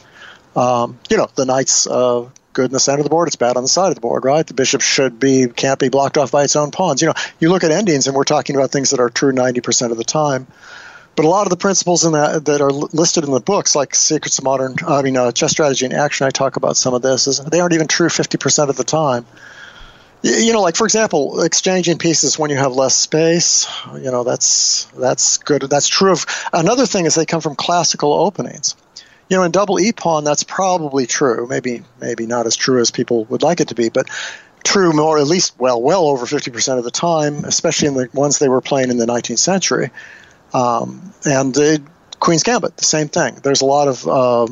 Um, you know, the knight's uh, good in the center of the board. It's bad on the side of the board, right? The bishop should be can't be blocked off by its own pawns. You know, you look at endings, and we're talking about things that are true ninety percent of the time. But a lot of the principles in that that are listed in the books, like Secrets of Modern, I mean, uh, Chess Strategy in Action, I talk about some of this, is they aren't even true 50% of the time. You know, like for example, exchanging pieces when you have less space. You know, that's that's good. That's true of another thing is they come from classical openings. You know, in double e pawn, that's probably true. Maybe maybe not as true as people would like it to be, but true more at least well well over 50% of the time, especially in the ones they were playing in the 19th century. Um, and uh, Queen's Gambit, the same thing. There's a lot of uh,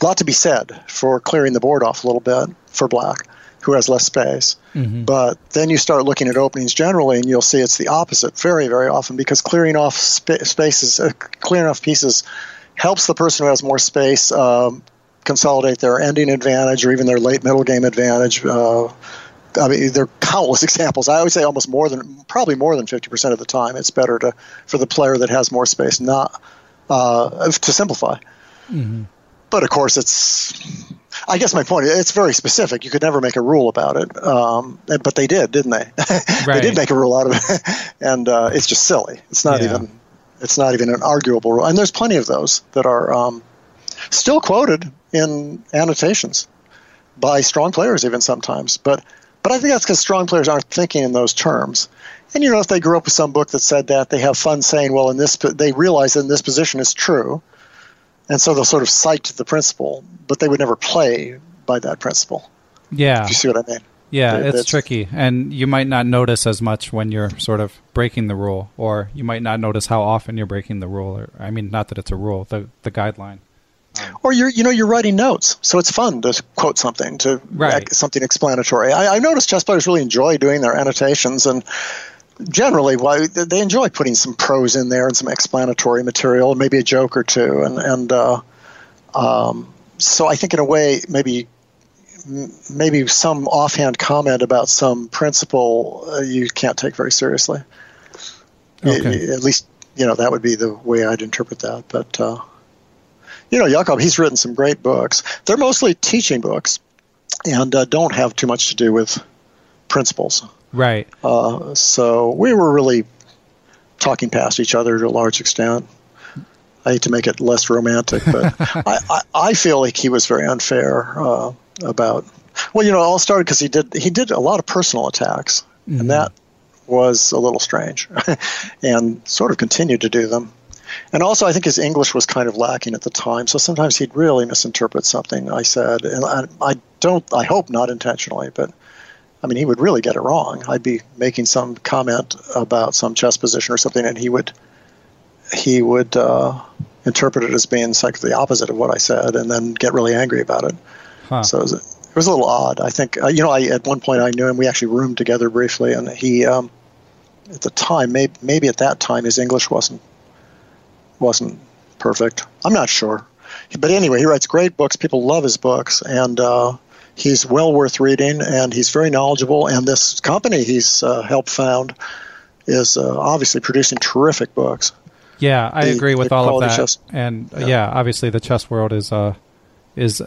lot to be said for clearing the board off a little bit for black, who has less space. Mm-hmm. But then you start looking at openings generally, and you'll see it's the opposite very, very often because clearing off sp- spaces, uh, clearing off pieces, helps the person who has more space um, consolidate their ending advantage or even their late middle game advantage. Uh, I mean, there are countless examples. I always say almost more than, probably more than 50% of the time, it's better to for the player that has more space not uh, to simplify. Mm-hmm. But of course, it's. I guess my point. It's very specific. You could never make a rule about it, um, but they did, didn't they? Right. they did make a rule out of it, and uh, it's just silly. It's not yeah. even. It's not even an arguable rule, and there's plenty of those that are um, still quoted in annotations by strong players, even sometimes. But but I think that's because strong players aren't thinking in those terms. And you know, if they grew up with some book that said that, they have fun saying, "Well, in this," they realize that in this position is true, and so they'll sort of cite the principle, but they would never play by that principle. Yeah, you see what I mean? Yeah, it, it's, tricky, and you might not notice as much when you're sort of breaking the rule, or you might not notice how often you're breaking the rule. Or I mean, not that it's a rule, the the guideline. Or you're, you know, you're writing notes, so it's fun to quote something, to right. something explanatory. I, I noticed chess players really enjoy doing their annotations, and generally, why they enjoy putting some prose in there and some explanatory material, maybe a joke or two, and and uh, um, so I think in a way, maybe maybe some offhand comment about some principle uh, you can't take very seriously. Okay. At least, you know, that would be the way I'd interpret that, but. Uh, you know, Jakob, he's written some great books. They're mostly teaching books and uh, don't have too much to do with principles. Right. Uh, so we were really talking past each other to a large extent. I hate to make it less romantic, but I, I, I, feel like he was very unfair uh, about. Well, you know, it all started because he did he did a lot of personal attacks, mm-hmm. and that was a little strange, and sort of continued to do them. And also, I think his English was kind of lacking at the time, so sometimes he'd really misinterpret something I said, and I, I don't, I hope not intentionally, but I mean, he would really get it wrong. I'd be making some comment about some chess position or something, and he would, he would uh, interpret it as being like the opposite of what I said, and then get really angry about it. Huh. So it was, it was, a little odd. I think, uh, you know, I at one point I knew him. We actually roomed together briefly, and he, um, at the time, maybe, maybe at that time, his English wasn't wasn't perfect. I'm not sure. But anyway, he writes great books. People love his books, and uh, he's well worth reading, and he's very knowledgeable. And this company he's uh, helped found is uh, obviously producing terrific books. Yeah, I the, agree with all of that. Chess. And yeah. yeah. obviously the chess world is uh, is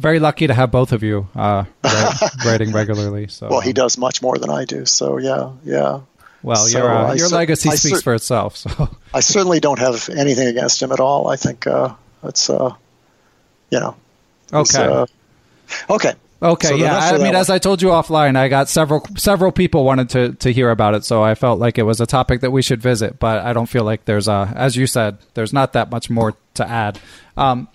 very lucky to have both of you uh, writing regularly. So well, he does much more than I do. So yeah, yeah. Well, So your uh, your cer- legacy speaks cer- for itself. So I certainly don't have anything against him at all. I think uh, it's, uh, you know, okay. uh, okay. Okay, So yeah. I mean, as. I told you offline, I got several several people wanted to to hear about it, so I felt like it was a topic that we should visit. But I don't feel like there's a, as you said, there's not that much more to add. Um,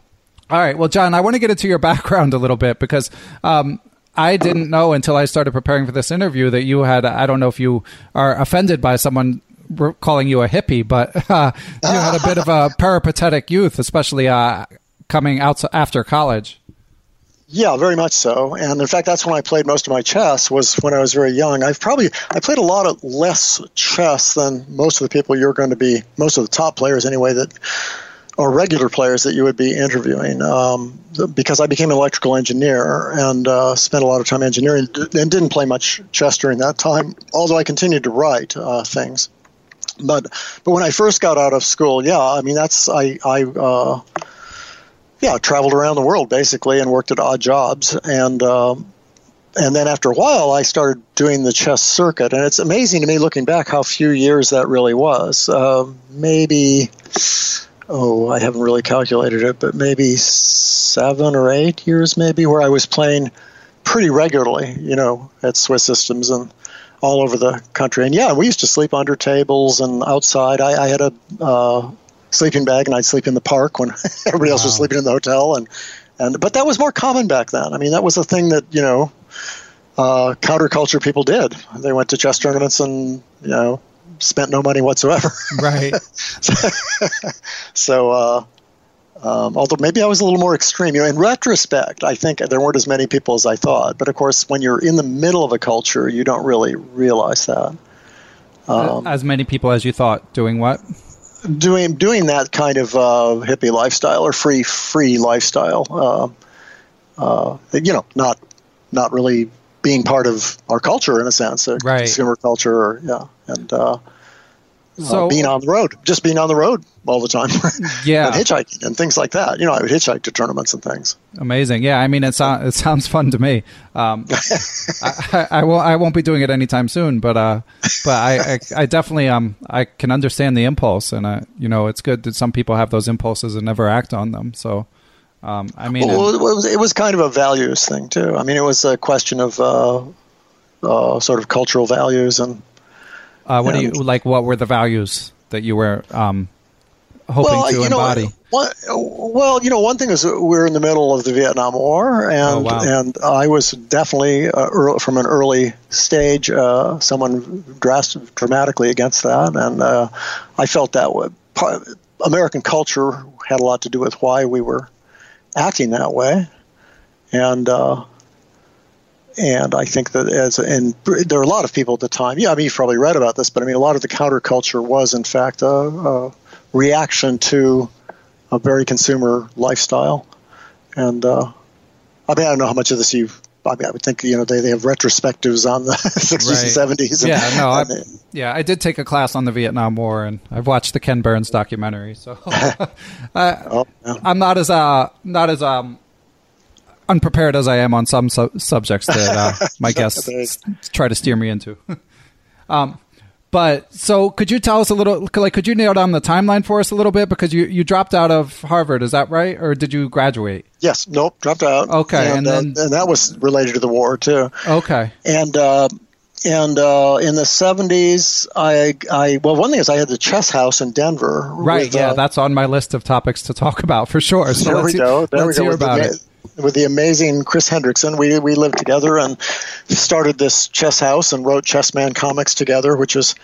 all right, well, John, I want to get into your background a little bit because um, I didn't know until I started preparing for this interview that you had. I don't know if you are offended by someone calling you a hippie, but uh, you had a bit of a peripatetic youth, especially uh, coming out after college. Yeah, very much so. And in fact, that's when I played most of my chess. Was when I was very young. I've probably I played a lot of less chess than most of the people you're going to be, most of the top players anyway that, or regular players that you would be interviewing. Um, because I became an electrical engineer and uh, spent a lot of time engineering and didn't play much chess during that time. Although I continued to write uh, things. But but when I first got out of school, yeah, I mean that's I I. Uh, yeah, traveled around the world basically and worked at odd jobs. And um, and then after a while, I started doing the chess circuit. And it's amazing to me looking back how few years that really was. Uh, maybe, oh, I haven't really calculated it, but maybe seven or eight years, maybe, where I was playing pretty regularly, you know, at Swiss Systems and all over the country. And yeah, we used to sleep under tables and outside. I, I had a uh, sleeping bag, and I'd sleep in the park when everybody else was sleeping in the hotel. And and but that was more common back then. I mean, that was a thing that you know, uh, counterculture people did. They went to chess tournaments and you know spent no money whatsoever. Right. so. Uh, um, although maybe I was a little more extreme. You know, in retrospect, I think there weren't as many people as I thought. But of course, when you're in the middle of a culture, you don't really realize that. Um, as many people as you thought doing what? doing doing that kind of uh, hippie lifestyle or free free lifestyle. Uh, uh, you know, not not really being part of our culture in a sense, Right. consumer culture, or yeah, and uh, So uh, being on the road, just being on the road all the time, Yeah. and hitchhiking and things like that. You know, I would hitchhike to tournaments and things. Amazing. Yeah, I mean it sounds it sounds fun to me. Um, I, I, I won't I won't be doing it anytime soon, but uh, but I, I, I definitely um I can understand the impulse, and uh, you know it's good that some people have those impulses and never act on them. So, um, I mean, Well, it was, it was kind of a values thing too. I mean, it was a question of uh, uh, sort of cultural values and uh, what do you like? What were the values that you were um hoping well, to you embody? Know, one, well, you know, one thing is we're in the middle of the Vietnam War, and Oh, wow. and I was definitely uh, early, from an early stage uh, someone dressed dramatically against that, and uh, I felt that way. American culture had a lot to do with why we were acting that way, and. And I think that as and there are a lot of people at the time. Yeah, I mean you've probably read about this, but I mean a lot of the counterculture was in fact a, a reaction to a very consumer lifestyle. And uh, I mean I don't know how much of this you. I mean I would think you know they, they have retrospectives on the 60s and 70s. And, Yeah, no, I, yeah, I did take a class on the Vietnam War, and I've watched the Ken Burns documentary. So I, oh, yeah. I'm not as uh not as um unprepared as I am on some su- subjects that uh, my guests s- try to steer me into. um, but so could you tell us a little like could you nail down the timeline for us a little bit because you you dropped out of Harvard is that right or did you graduate? Yes, nope, dropped out. Okay, and, and uh, then- and that was related to the war too. Okay. and uh, and uh, in the seventies, I, I well, one thing is I had the chess house in Denver. Right, with, yeah, uh, that's on my list of topics to talk about for sure. So there let's, we go. There let's we go. hear about the, it. With the amazing Chris Hendrickson, we we lived together and started this chess house and wrote Chessman comics together, which was.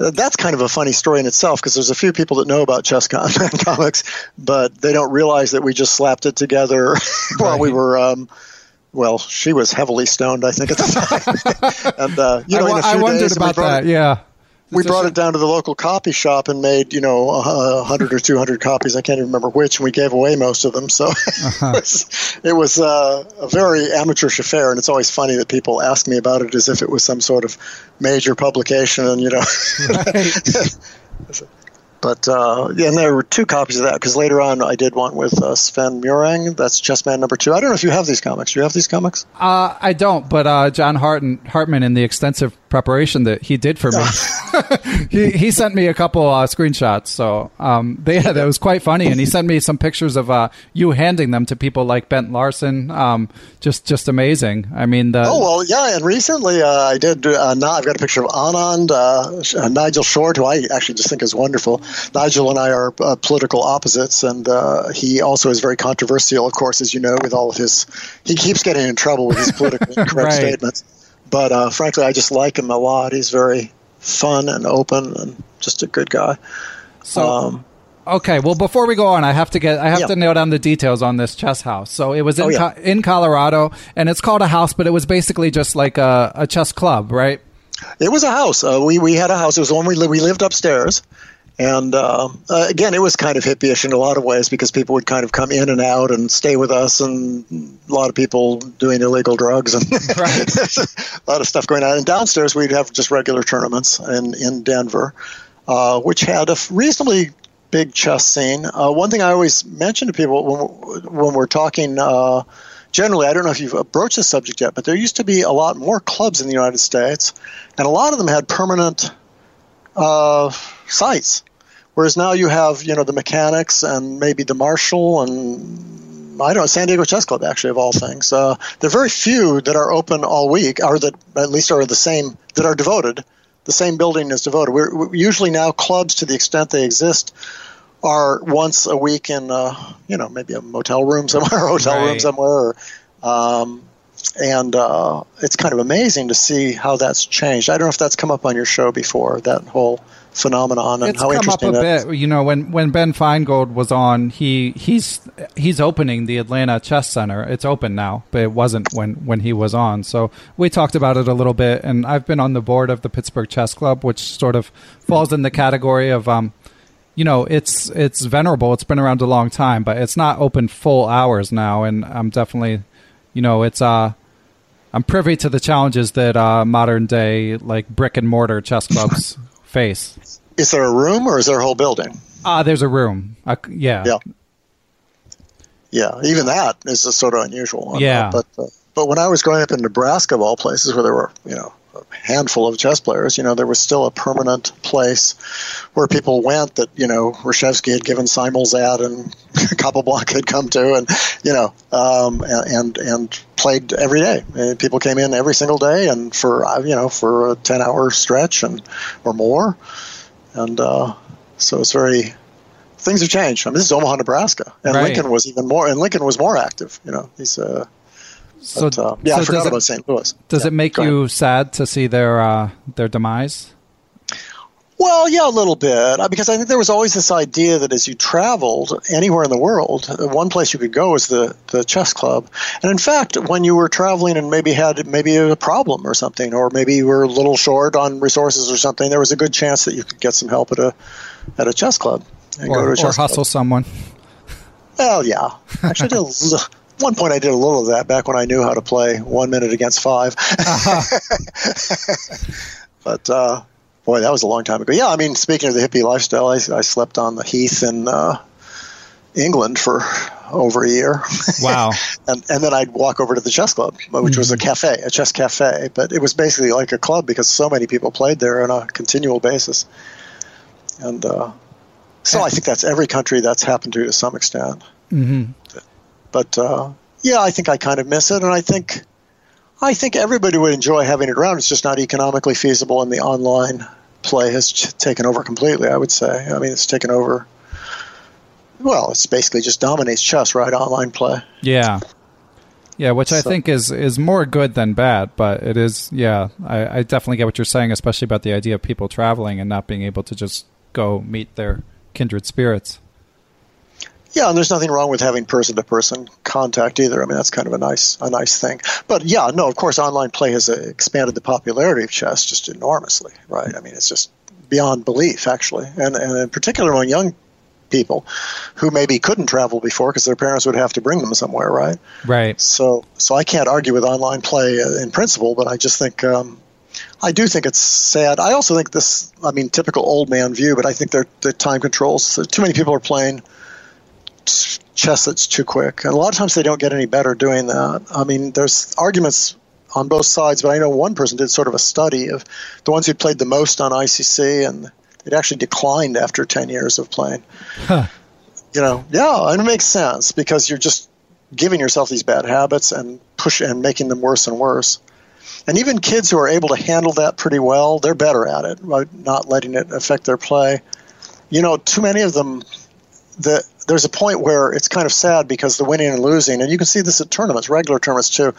That's kind of a funny story in itself because there's a few people that know about Chess Com- comics, but they don't realize that we just slapped it together while we were um, well, she was heavily stoned, I think, at the time. and uh, you know, I, in a few I wondered days, about that. it- Yeah. We brought it down to the local copy shop and made you know a hundred or two hundred copies. I can't even remember which, and we gave away most of them. So Uh-huh. it was, it was uh, a very amateurish affair, and it's always funny that people ask me about it as if it was some sort of major publication, and you know. but uh, yeah, and there were two copies of that because later on I did one with uh, Sven Murang. That's Chessman number two. I don't know if you have these comics. Do you have these comics? Uh, I don't, but uh, John Harton, Hartman, in the extensive preparation that he did for me, he, he sent me a couple uh, screenshots. So um, they, yeah, that was quite funny, and he sent me some pictures of uh, you handing them to people like Bent Larsen. Um, just just amazing. I mean, the, oh well, yeah. And recently uh, I did. Uh, now I've got a picture of Anand uh, Nigel Short, who I actually just think is wonderful. Nigel and I are uh, political opposites, and uh, he also is very controversial, of course, as you know, with all of his. He keeps getting in trouble with his politically incorrect Right. statements. But uh, frankly, I just like him a lot. He's very fun and open, and just a good guy. So Um, okay, well, before we go on, I have to get I have Yeah. to nail down the details on this chess house. So it was in Oh, yeah. Co- in Colorado, and it's called a house, but it was basically just like a, a chess club, right? It was a house. Uh, we we had a house. It was the one we li- we lived upstairs, and uh, uh, again, it was kind of hippie-ish in a lot of ways because people would kind of come in and out and stay with us, and a lot of people doing illegal drugs and a lot of stuff going on. And downstairs, we'd have just regular tournaments in in Denver, uh, which had a reasonably big chess scene. Uh, one thing I always mention to people when when we're talking. Uh, generally, I don't know if you've approached this subject yet, but there used to be a lot more clubs in the United States, and a lot of them had permanent uh, sites. Whereas now you have, you know, the mechanics and maybe the Marshall and I don't know, San Diego Chess Club, actually, of all things. Uh, there are very few that are open all week, or that at least are the same, that are devoted. The same building is devoted. We're, we're usually now clubs, to the extent they exist, are once a week in, uh, you know, maybe a motel room somewhere, a hotel room somewhere. Or, um, and uh, it's kind of amazing to see how that's changed. I don't know if that's come up on your show before, that whole phenomenon and it's how come up a interesting that is. bit. You know, when when Ben Finegold was on, he he's he's opening the Atlanta Chess Center. It's open now, but it wasn't when when he was on. So we talked about it a little bit, and I've been on the board of the Pittsburgh Chess Club, which sort of falls in the category of um. You know, it's it's venerable. It's been around a long time, but it's not open full hours now. And I'm definitely, you know, it's uh, I'm privy to the challenges that uh, modern day like brick and mortar chess clubs Is there a room or is there a whole building? Ah, there's a room. Uh, yeah. Yeah. Yeah, even that is a sort of unusual. one, Yeah. But uh, but when I was growing up in Nebraska, of all places, where there were you know handful of chess players, you know, there was still a permanent place where people went that you know Reshevsky had given Simulzad and Capablanca had come to, and you know, um, and and, played every day. And people came in every single day, and for uh, you know for a ten hour stretch and or more, and uh, so it's very things have changed. I mean, this is Omaha, Nebraska, and Right. Lincoln was even more. And Lincoln was more active. You know, he's uh, So, but, uh, yeah, so I forgot about St. Louis. does Yeah, it make go ahead. you sad to see their uh, their demise? Well, yeah, a little bit, uh, because I think there was always this idea that as you traveled anywhere in the world, uh, one place you could go was the, the chess club. And in fact, when you were traveling and maybe had maybe a problem or something, or maybe you were a little short on resources or something, there was a good chance that you could get some help at a at a chess club and go to Or, chess club. hustle someone? Well, yeah. Actually, I did a one point I did a little of that back when I knew how to play one minute against 5 but uh, boy, that was a long time ago. Yeah, I mean, speaking of the hippie lifestyle, I, I slept on the heath in uh, England for over a year. Wow. and and then I'd walk over to the chess club, which was a cafe, a chess cafe. But it was basically like a club because so many people played there on a continual basis. And uh, so I think that's every country that's happened to to some extent. hmm But uh, yeah, I think I kind of miss it, and I think I think everybody would enjoy having it around. It's just not economically feasible, and the online play has taken over completely. I would say. I mean, it's taken over. Well, it's basically just dominates chess, right? Online play. Yeah. Yeah, which I think is is more good than bad, but it is. Yeah, I, I definitely get what you're saying, especially about the idea of people traveling and not being able to just go meet their kindred spirits. Yeah, and there's nothing wrong with having person-to-person contact either. I mean, that's kind of a nice, a nice thing. But yeah, no, of course, online play has uh, expanded the popularity of chess just enormously, right? I mean, it's just beyond belief, actually, and and in particular among young people who maybe couldn't travel before because their parents would have to bring them somewhere, right? Right. So, so I can't argue with online play uh, in principle, but I just think um, I do think it's sad. I also think this, I mean, typical old man view, but I think they're the time controls. Too many people are playing chess that's too quick. And a lot of times they don't get any better doing that. I mean, there's arguments on both sides, but I know one person did sort of a study of the ones who played the most on ICC, and it actually declined after 10 years of playing. Huh. You know, yeah, and it makes sense because you're just giving yourself these bad habits and push and making them worse and worse. And even kids who are able to handle that pretty well, they're better at it, right? not letting it affect their play. You know, too many of them, the, there's a point where it's kind of sad because the winning and losing, and you can see this at tournaments, regular tournaments too,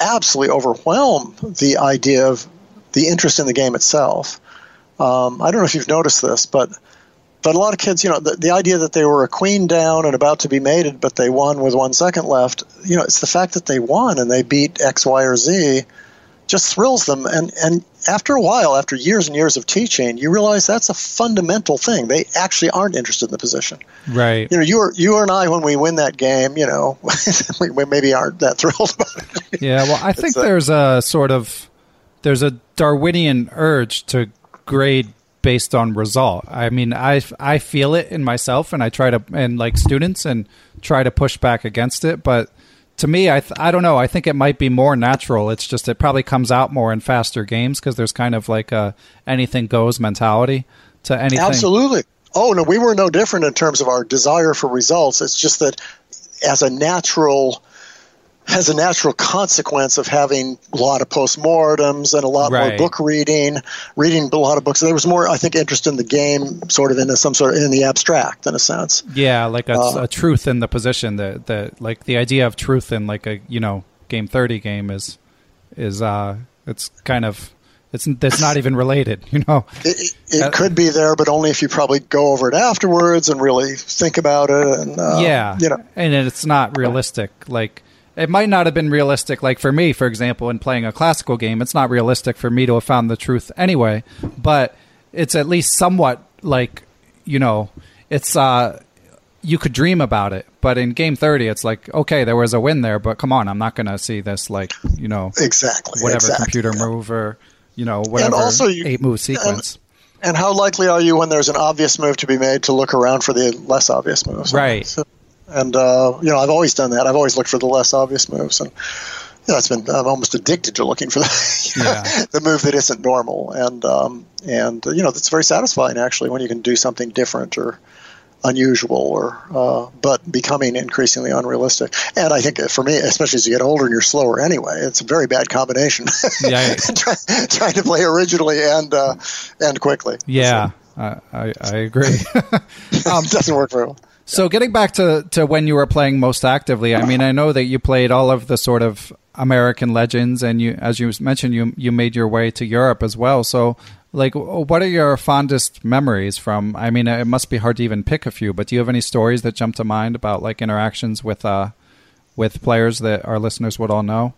absolutely overwhelm the idea of the interest in the game itself. Um, I don't know if you've noticed this, but but a lot of kids, you know, the, the idea that they were a queen down and about to be mated, but they won with one second left, you know, it's the fact that they won and they beat X, Y, or Z just thrills them. And, and after a while, after years and years of teaching, you realize that's a fundamental thing. They actually aren't interested in the position. Right. You know, you, are, you and I, when we win that game, you know, we, we maybe aren't that thrilled about it. Yeah, well, I think there's a sort of, there's a Darwinian urge to grade based on result. I mean, I I feel it in myself, and I try to and like students and try to push back against it. But to me, I th- I don't know. I think it might be more natural. It's just it probably comes out more in faster games because there's kind of like a anything goes mentality to anything. Absolutely. Oh no, we were no different in terms of our desire for results. It's just that as a natural has a natural consequence of having a lot of postmortems and a lot right. more book reading, reading a lot of books. There was more, I think, interest in the game, sort of in a, some sort of in the abstract, in a sense. Yeah, like a, uh, a truth in the position. that the like the idea of truth in like a you know game thirty game is is uh it's kind of it's it's not even related, you know. It, it uh, could be there, but only if you probably go over it afterwards and really think about it. And uh, yeah, you know, and it's not realistic. Like it might not have been realistic. Like for me, for example, in playing a classical game, it's not realistic for me to have found the truth anyway. But it's at least somewhat like you know, it's uh, you could dream about it. But in game thirty, it's like okay, there was a win there, but come on, I'm not going to see this like you know exactly whatever exactly, computer yeah. move or you know whatever and also you, eight move sequence. And, and how likely are you when there's an obvious move to be made to look around for the less obvious moves? Right. So, and uh, you know, I've always done that. I've always looked for the less obvious moves, and you know, it's been I'm almost addicted to looking for the, yeah. the move that isn't normal, and um, and you know, it's very satisfying actually when you can do something different or unusual or uh, but becoming increasingly unrealistic. And i think for me especially as you get older and you're slower anyway it's a very bad combination. Yeah Try, trying to play originally and uh, and quickly. Yeah so. I, I agree. Um, doesn't work very well so getting back to, to when you were playing most actively, I mean, I know that you played all of the sort of American legends, and you, as you mentioned, you you made your way to Europe as well. So, like, what are your fondest memories from? I mean, it must be hard to even pick a few, but do you have any stories that jump to mind about like interactions with uh with players that our listeners would all know?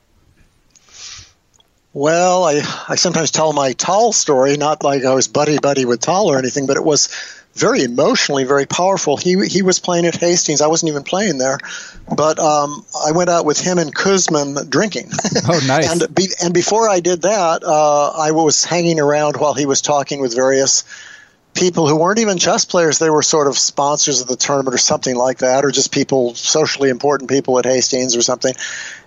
Well, I I sometimes tell my Tal story, not like I was buddy buddy with Tal or anything, but it was very emotionally very powerful. He he was playing at Hastings. I wasn't even playing there, but um, I went out with him and Kuzmin drinking. Oh, nice! and be, and before I did that, uh, I was hanging around while he was talking with various people who weren't even chess players. They were sort of sponsors of the tournament or something like that, or just people socially important people at Hastings or something.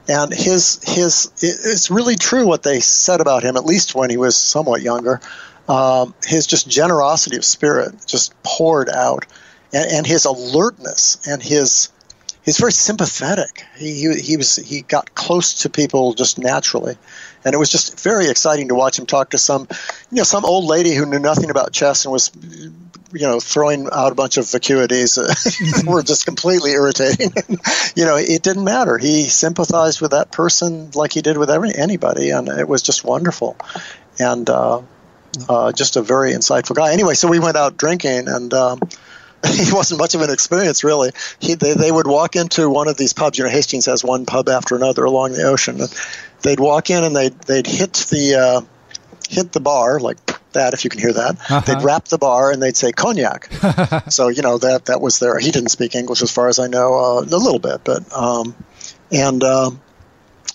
And his his it's really true what they said about him, at least when he was somewhat younger um, his just generosity of spirit just poured out, and, and his alertness and his he's very sympathetic. He, he, he was he got close to people just naturally, and it was just very exciting to watch him talk to some, you know, some old lady who knew nothing about chess and was, you know, throwing out a bunch of vacuities that were just completely irritating. you know, it didn't matter. He sympathized with that person like he did with every anybody, and it was just wonderful. And uh, uh, just a very insightful guy. Anyway, so we went out drinking, and um, he wasn't much of an experience really. He, they, they would walk into one of these pubs. You know, Hastings has one pub after another along the ocean. And they'd walk in and they'd they'd hit the uh, hit the bar like that, if you can hear that. Uh-huh. They'd wrap the bar and they'd say cognac. so you know that that was there. He didn't speak English as far as I know, uh, a little bit, but um, and um,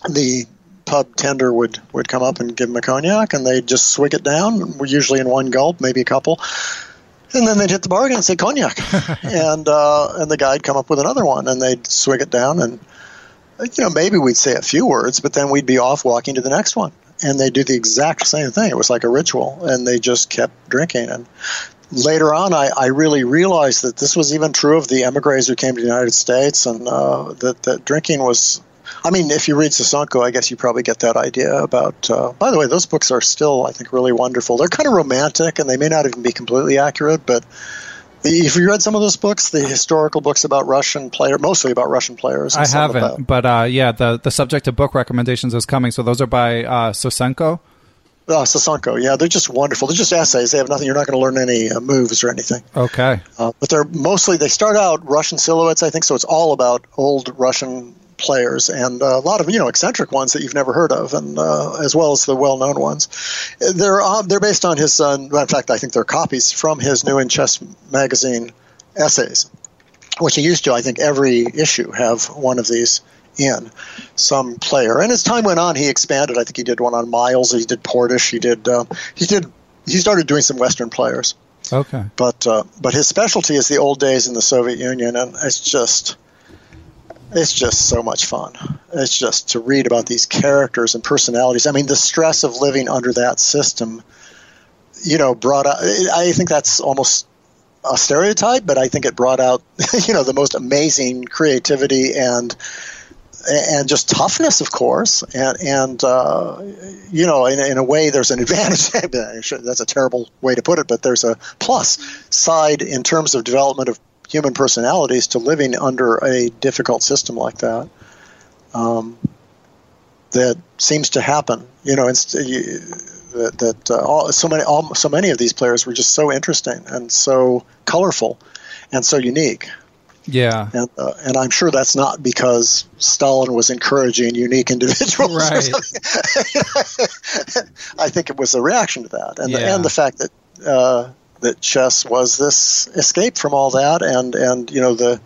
the pub tender would, would come up and give them a cognac, and they'd just swig it down, usually in one gulp, maybe a couple. And then they'd hit the bar again and say cognac, and uh, and the guy'd come up with another one, and they'd swig it down, and you know maybe we'd say a few words, but then we'd be off walking to the next one, and they do the exact same thing. It was like a ritual, and they just kept drinking. And later on, I, I really realized that this was even true of the emigres who came to the United States, and uh, that that drinking was I mean, if you read Sosonko, I guess you probably get that idea about. Uh, by the way, those books are still, I think, really wonderful. They're kind of romantic, and they may not even be completely accurate. But if you read some of those books, the historical books about Russian players, mostly about Russian players, I haven't. About, but uh, yeah, the the subject of book recommendations is coming. So those are by uh, Sosonko. Uh, yeah, they're just wonderful. They're just essays. They have nothing. You're not going to learn any uh, moves or anything. Okay. Uh, but they're mostly they start out Russian silhouettes, I think. So it's all about old Russian players and a lot of you know eccentric ones that you've never heard of, and uh, as well as the well-known ones. They're uh, they're based on his. Uh, in fact, I think they're copies from his New in Chess magazine essays, which he used to. I think every issue have one of these in some player. And as time went on, he expanded. I think he did one on Miles. He did Portisch. He did. Uh, he did. He started doing some Western players. Okay. But uh, but his specialty is the old days in the Soviet Union, and it's just it's just so much fun. It's just to read about these characters and personalities. I mean, the stress of living under that system, you know, brought out. I think that's almost a stereotype, but I think it brought out, you know, the most amazing creativity and and just toughness, of course, and and uh, you know, in, in a way, there's an advantage. That's a terrible way to put it, but there's a plus side in terms of development of human personalities to living under a difficult system like that. Um, that seems to happen. You know, it's, you, that, that uh, all, so many all, so many of these players were just so interesting and so colorful and so unique. Yeah, and uh, and I'm sure that's not because Stalin was encouraging unique individuals. Right. I think it was a reaction to that, and yeah. the, and the fact that uh, that chess was this escape from all that, and and you know the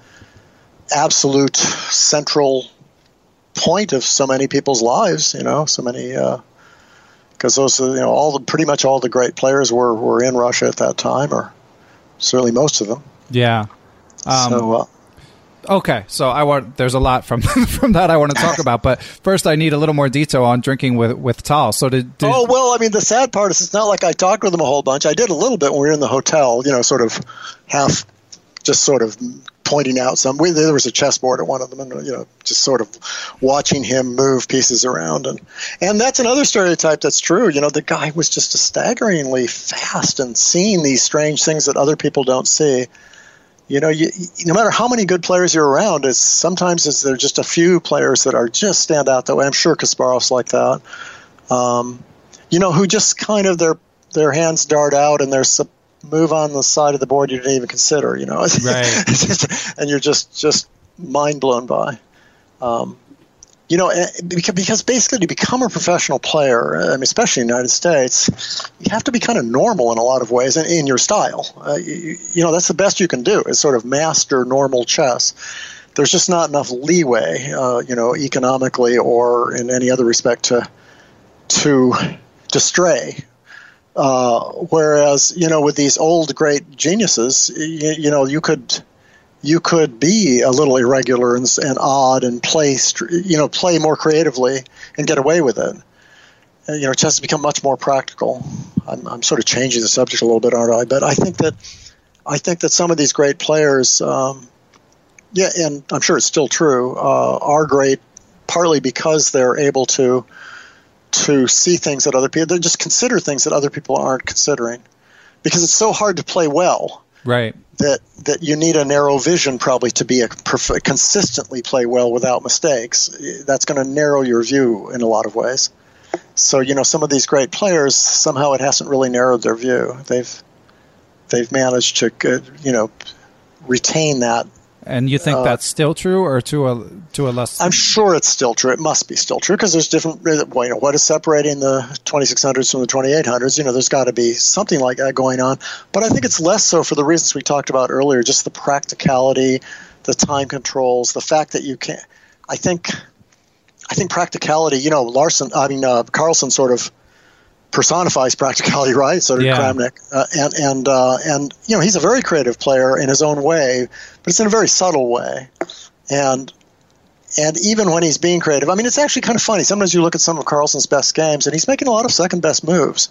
absolute central point of so many people's lives. You know, so many because uh, those you know all the pretty much all the great players were were in Russia at that time, or certainly most of them. Yeah. Um, so. Uh, Okay, so I want there's a lot from from that I want to talk about, but first I need a little more detail on drinking with with Tal. So did, did, oh well, I mean the sad part is it's not like I talked with him a whole bunch. I did a little bit when we were in the hotel, you know, sort of half, just sort of pointing out some. We, there was a chessboard at one of them, and you know, just sort of watching him move pieces around, and and that's another stereotype that's true. You know, the guy was just staggeringly fast and seeing these strange things that other people don't see you know, you, no matter how many good players you're around, it's sometimes it's, there are just a few players that are just stand out that way. I'm sure Kasparov's like that. Um, you know, who just kind of their their hands dart out and there's a move on the side of the board you didn't even consider. You know, right? and you're just just mind blown by. Um, you know, eh, because basically to become a professional player, especially in the United States, you have to be kind of normal in a lot of ways and in your style. Uh, you, you, know, that's the best you can do is sort of master normal chess. There's just not enough leeway, uh, you know, economically or in any other respect to to to stray. Uh, whereas, you know, with these old great geniuses, you, you know, you could you could be a little irregular and, and odd and play, you know, play more creatively and get away with it. And, you know, chess has become much more practical. I'm, I'm sort of changing the subject a little bit, aren't I? But I think that I think that some of these great players, um, yeah, and I'm sure it's still true, uh, are great partly because they're able to to see things that other people they just consider things that other people aren't considering because it's so hard to play well right that that you need a narrow vision probably to be a perf- consistently play well without mistakes. That's going to narrow your view in a lot of ways. So you know some of these great players somehow it hasn't really narrowed their view. They've they've managed to uh, you know retain that and you think uh, that's still true, or to a to a less? I'm sure it's still true. It must be still true because there's different. Well, you know, what is separating the 2600s from the 2800s? You know, there's got to be something like that going on. But I think it's less so for the reasons we talked about earlier, just the practicality, the time controls, the fact that you can. I think, I think practicality. You know, Larsen. I mean, uh, Carlsen sort of personifies practicality, right? So did Yeah. Kramnik, uh, and and uh, and you know, he's a very creative player in his own way, but it's in a very subtle way, and. And even when he's being creative, I mean, it's actually kind of funny. Sometimes you look at some of Carlsen's best games, and he's making a lot of second best moves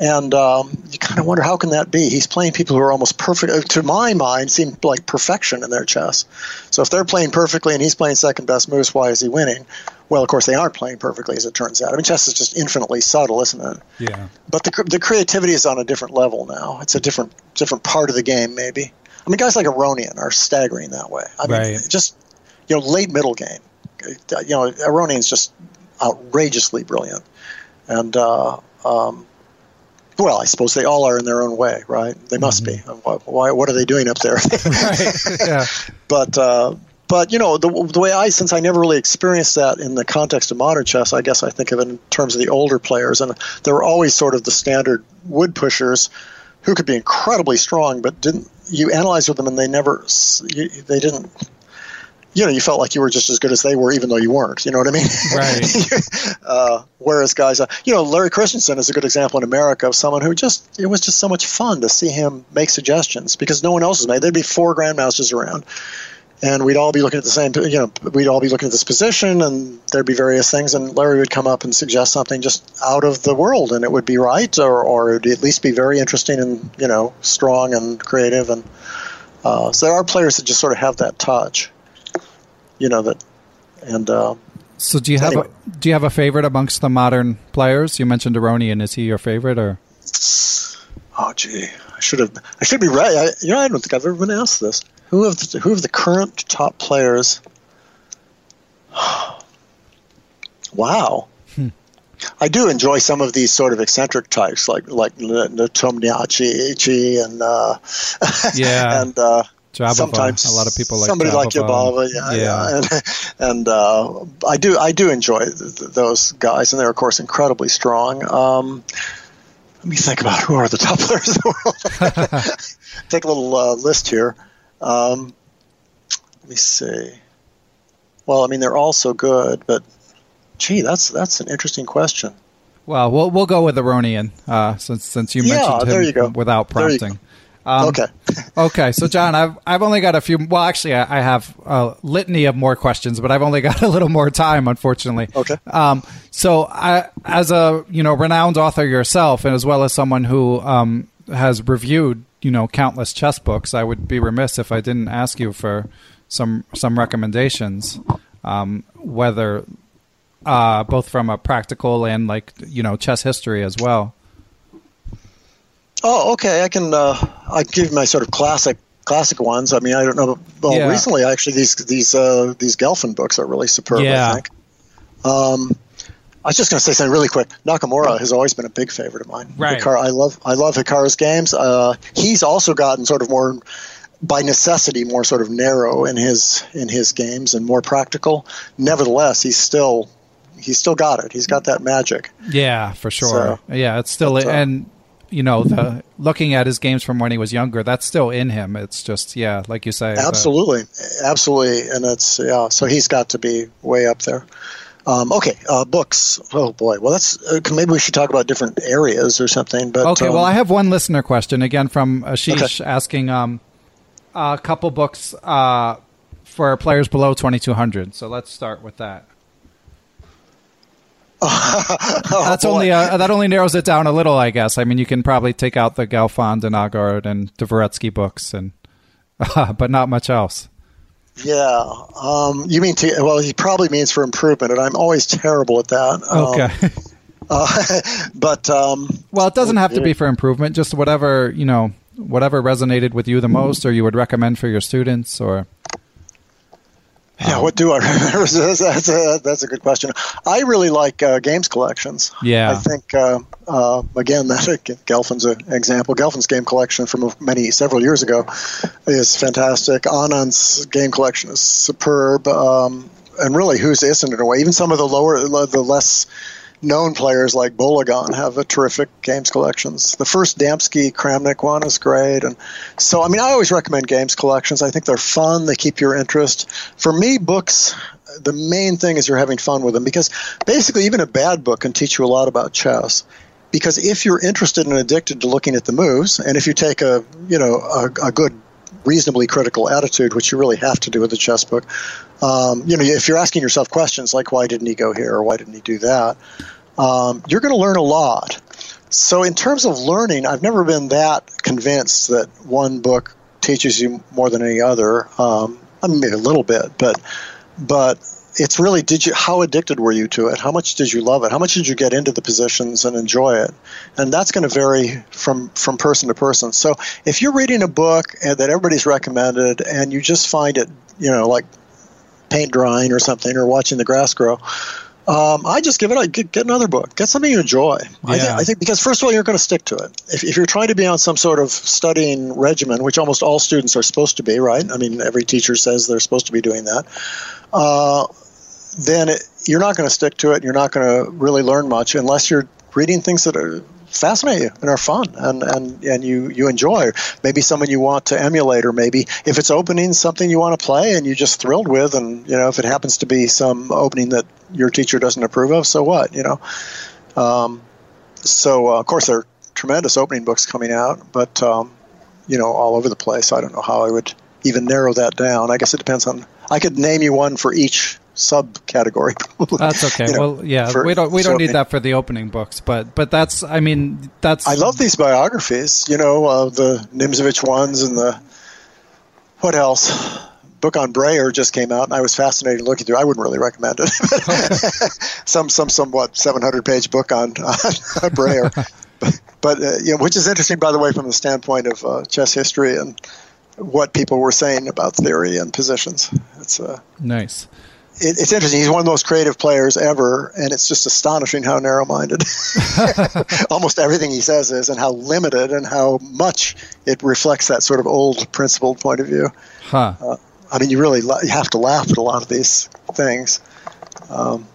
and um, you kind of wonder how can that be? He's playing people who are almost perfect. uh, To my mind, seem like perfection in their chess. So if they're playing perfectly and he's playing second best moves, why is he winning? Well, of course they aren't playing perfectly, as it turns out. I mean, chess is just infinitely subtle, isn't it? Yeah. But the the creativity is on a different level now. It's a different different part of the game, maybe. I mean, guys like Aronian are staggering that way. I mean, Right. just you know, late middle game. You know, Aronian's just outrageously brilliant, and uh, um, well, I suppose they all are in their own way, right? They must be. Why, why? What are they doing up there? Right. yeah. but uh, but you know the, the way I since I never really experienced that in the context of modern chess, I guess I think of it in terms of the older players, and there were always sort of the standard wood pushers who could be incredibly strong, but didn't you analyze with them and they never they didn't. You know, you felt like you were just as good as they were, even though you weren't. You know what I mean? Right. uh, whereas guys, uh, you know, Larry Christiansen is a good example in America of someone who just it was just so much fun to see him make suggestions because no one else has made. There'd be four grandmasters around, and we'd all be looking at the same. You know, we'd all be looking at this position, and there'd be various things, and Larry would come up and suggest something just out of the world, and it would be right, or or it'd at least be very interesting and you know strong and creative, and uh, so there are players that just sort of have that touch, you know that, and. Uh, So do you have Anyway. a do you have a favorite amongst the modern players? You mentioned Aronian. Is he your favorite or? Oh, gee, I should have. I should be right. I, you know, I don't think I've ever been asked this. Who of the, who of the current top players? wow. I do enjoy some of these sort of eccentric types, like like N- N- Nepomniachtchi and uh, Yeah. and uh, Jobava. sometimes A lot of people like somebody like Jobava. Yabava, yeah, Yeah. yeah. and, and uh, I do I do enjoy th- th- those guys, and they're of course incredibly strong. Um, let me think about who are the top players in the world. Take a little uh, list here. Um, let me see. Well, I mean they're all so good, but gee, that's that's an interesting question. Well, we'll we'll go with Aronian uh, since since you Yeah, mentioned him without prompting. Um, okay. Okay, so John, I've I've only got a few. Well, actually, I, I have a litany of more questions, but I've only got a little more time, unfortunately. Okay. Um, so, I, as a you know renowned author yourself, and as well as someone who um, has reviewed you know countless chess books, I would be remiss if I didn't ask you for some some recommendations, um, whether uh, both from a practical and like you know chess history as well. Oh, okay. I can uh, I can give you my sort of classic classic ones. I mean, I don't know. Well, Yeah. recently, actually, these these uh, these Gelfand books are really superb. Yeah. I think. Um, I was just going to say something really quick. Nakamura has always been a big favorite of mine. Right. Hikaru, I love I love Hikaru's games. Uh, he's also gotten sort of more by necessity more sort of narrow in his in his games and more practical. Nevertheless, he's still he's still got it. He's got that magic. Yeah, for sure. So- yeah, it's still but, uh, and you know the looking at his games from when he was younger, that's still in him. It's just yeah, like you say. Absolutely, absolutely, and it's yeah. So he's got to be way up there. Um, okay, uh, books. Oh boy. Well, that's uh, maybe we should talk about different areas or something. But Okay, um, well, I have one listener question again from Ashish asking um, a couple books uh, for players below 2200. So let's start with that. That's boy. only uh, that only narrows it down a little, I guess. I mean, you can probably take out the Gelfand and Aagaard and Dvoretsky books, and but not much else. yeah. Um, you mean to? Well, he probably means for improvement, and I'm always terrible at that. Um, Okay. uh, but um, Well, it doesn't have to be for improvement. Just whatever you know, whatever resonated with you the most, or you would recommend for your students, or yeah, what do I remember? that's, a that's a good question. I really like uh, games collections. Yeah. I think uh, uh, again that Gelfand's an example. Gelfand's game collection from many several years ago is fantastic. Anand's game collection is superb, um, and really, whose isn't in a way? Even some of the lower, the less known players like Bologan have a terrific games collections. The first Damsky Kramnik one is great, and so I mean I always recommend games collections. I think they're fun. They keep your interest. For me, books the main thing is you're having fun with them because basically even a bad book can teach you a lot about chess because if you're interested and addicted to looking at the moves and if you take a you know a, a good reasonably critical attitude which you really have to do with a chess book. Um, you know if you're asking yourself questions like why didn't he go here or why didn't he do that um, you're going to learn a lot. So in terms of learning i've never been that convinced that one book teaches you more than any other. Um, I mean, maybe a little bit, but but it's really did you how addicted were you to it how much did you love it how much did you get into the positions and enjoy it and that's going to vary from from person to person so if you're reading a book that everybody's recommended and you just find it you know like paint drying or something or watching the grass grow um, I just give it a get, get, another book. Get something you enjoy. Yeah. I, th- I, think because first of all, you're going to stick to it. If, if, you're trying to be on some sort of studying regimen, which almost all students are supposed to be, right? I mean, every teacher says they're supposed to be doing that. Uh, then it, you're not going to stick to it. You're not going to really learn much unless you're reading things that are fascinate you and are fun and, and, and you, you enjoy. Maybe someone you want to emulate, or maybe if it's opening something you want to play and you're just thrilled with, and you know if it happens to be some opening that your teacher doesn't approve of, so what? You know. Um, so uh, of course there are tremendous opening books coming out, but um, you know all over the place. I don't know how I would even narrow that down. I guess it depends on. I could name you one for each subcategory. that's okay. You know, well, yeah, we don't we don't need that for the opening books, but but that's I mean that's. I love these biographies. You know, uh, the Nimzowitsch ones and the what else? Book on Breyer just came out, and I was fascinated looking through. I wouldn't really recommend it. some some somewhat 700 page book on, on Breyer, but, but uh, you know, which is interesting, by the way, from the standpoint of uh, chess history and what people were saying about theory and positions. It's uh, nice it, it's interesting. He's one of the most creative players ever, and it's just astonishing how narrow-minded almost everything he says is, and how limited and how much it reflects that sort of old principled point of view. Huh. Uh, I mean, you really you have to laugh at a lot of these things. Um,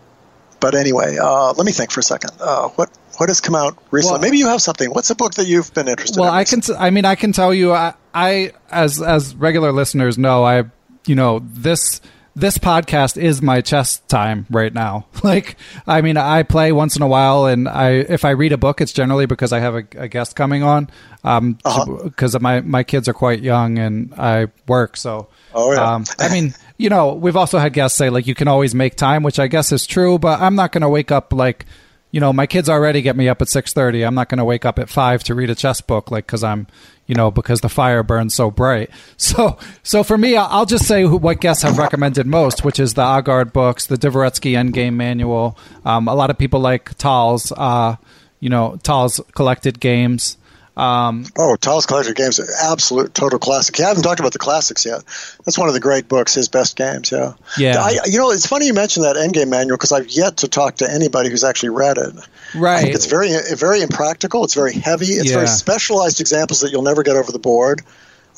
but anyway, uh, let me think for a second. Uh, what what has come out recently? Well, Maybe you have something. What's a book that you've been interested well, in? Well, I can. T- I mean, I can tell you. I, I as as regular listeners know, I you know this this podcast is my chess time right now. Like, I mean, I play once in a while, and I if I read a book, it's generally because I have a, a guest coming on. Um, because uh-huh. my my kids are quite young and I work, so. Oh yeah. Um, I mean, you know, we've also had guests say like you can always make time, which I guess is true, but I'm not going to wake up like you know, my kids already get me up at 6:30. I'm not going to wake up at 5 to read a chess book like cuz I'm, you know, because the fire burns so bright. So, so for me, I'll just say what guests have recommended most, which is the Aagaard books, the Dvoretsky Endgame Manual. Um, a lot of people like Tal's, uh, you know, Tal's collected games. Um, oh, Tal's Collector Games, absolute total classic. You haven't talked about the classics yet. That's one of the great books, his best games. Yeah, yeah. I, you know, it's funny you mentioned that Endgame manual because I've yet to talk to anybody who's actually read it. Right. it's very, very impractical. It's very heavy. It's yeah. very specialized examples that you'll never get over the board.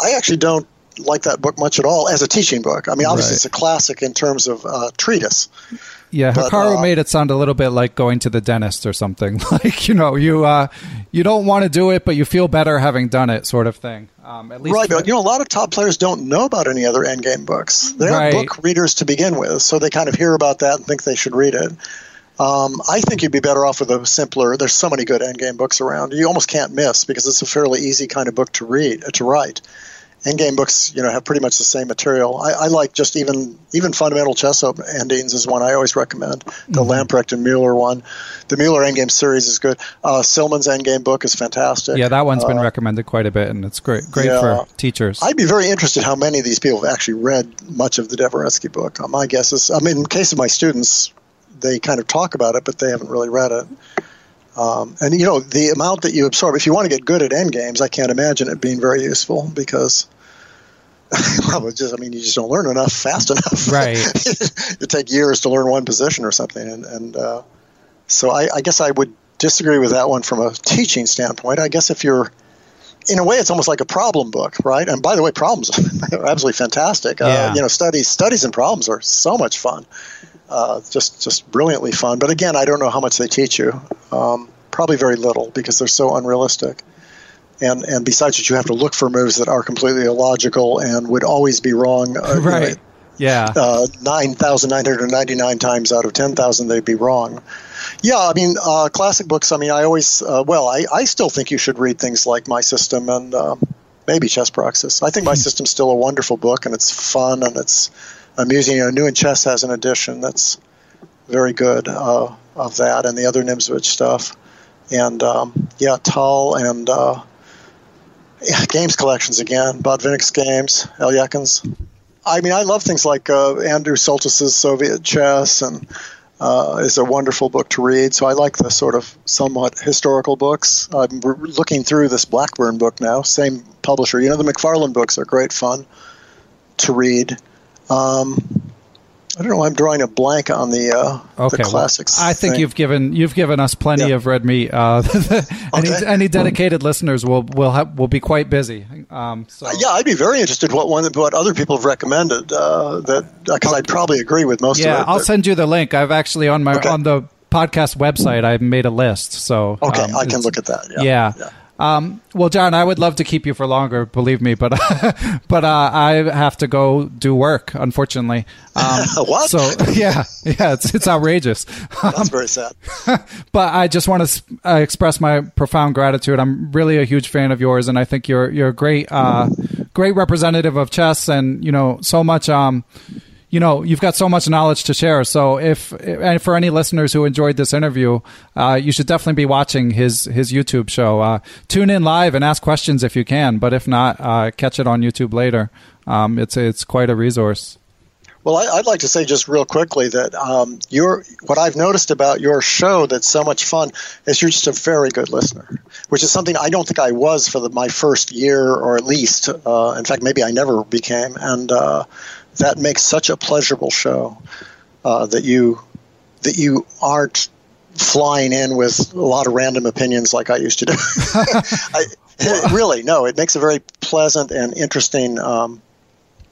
I actually don't like that book much at all as a teaching book. I mean, obviously right. it's a classic in terms of uh, treatise. Yeah, Hikaru uh, made it sound a little bit like going to the dentist or something. like you know, you uh, you don't want to do it, but you feel better having done it, sort of thing. Um, at least right, but you know, a lot of top players don't know about any other endgame books. They're right. book readers to begin with, so they kind of hear about that and think they should read it. Um, I think you'd be better off with a simpler. There's so many good endgame books around. You almost can't miss because it's a fairly easy kind of book to read uh, to write endgame books, you know, have pretty much the same material. I, I, like just even even fundamental chess endings is one I always recommend. The mm-hmm. Lamprecht and Mueller one, the Mueller endgame series is good. Uh, Silman's endgame book is fantastic. Yeah, that one's been uh, recommended quite a bit, and it's great, great yeah, for teachers. I'd be very interested how many of these people have actually read much of the Dvoretsky book. Uh, my guess is, I mean, in case of my students, they kind of talk about it, but they haven't really read it. Um, and you know the amount that you absorb. If you want to get good at end games, I can't imagine it being very useful because well, just I mean, you just don't learn enough fast enough. Right. it take years to learn one position or something, and and uh, so I, I guess I would disagree with that one from a teaching standpoint. I guess if you're in a way, it's almost like a problem book, right? And by the way, problems are absolutely fantastic. Uh, yeah. you know, studies studies and problems are so much fun, uh, just just brilliantly fun. But again, I don't know how much they teach you. Um, probably very little because they're so unrealistic and and besides that, you have to look for moves that are completely illogical and would always be wrong. Uh, right. You know, Yeah. Uh, 9,999 times out of 10,000, they'd be wrong. Yeah, I mean, uh, classic books, I mean, I always, uh, well, I, I still think you should read things like My System and uh, maybe Chess Praxis. I think My System's still a wonderful book, and it's fun and it's amusing. You know, New in Chess has an edition that's very good uh, of that and the other Nimzowitsch stuff. And um, yeah, Tal and uh, yeah, games collections again, Botvinnik's games, Alekhine's. I mean, I love things like uh, Andrew Soltis's Soviet Chess and uh, is a wonderful book to read. So I like the sort of somewhat historical books. I'm re- looking through this Blackburne book now, same publisher. You know, the McFarland books are great fun to read. Um, I don't know. I'm drawing a blank on the uh, Okay, the well, classics. I think thing. you've given you've given us plenty Yeah. of red meat. Uh, any, Okay. any dedicated listeners will will have, will be quite busy. Um, so Uh, yeah, I'd be very interested what one what other people have recommended. Uh, that because I'd probably agree with most yeah, of it. I'll but- send you the link. I've actually on my Okay. on the podcast website. I've made a list. So Okay, um, I can look at that. Yeah. Yeah. yeah. Um, well, John, I would love to keep you for longer, believe me, but but uh, I have to go do work, unfortunately. Um, What? So yeah, yeah, it's it's outrageous. That's very sad. but I just want to uh, express my profound gratitude. I'm really a huge fan of yours, and I think you're you're a great uh, great representative of chess, and you know so much. Um, you know you've got so much knowledge to share. So if and for any listeners who enjoyed this interview, uh, you should definitely be watching his his YouTube show. Uh, tune in live and ask questions if you can, but if not, uh, catch it on YouTube later. Um, it's it's quite a resource. Well, I, I'd like to say just real quickly that um, your what I've noticed about your show that's so much fun is you're just a very good listener, which is something I don't think I was for the, my first year or at least. Uh, in fact, maybe I never became, and uh, that makes such a pleasurable show uh, that you that you aren't flying in with a lot of random opinions like I used to do. I, really, no, it makes a very pleasant and interesting. Um,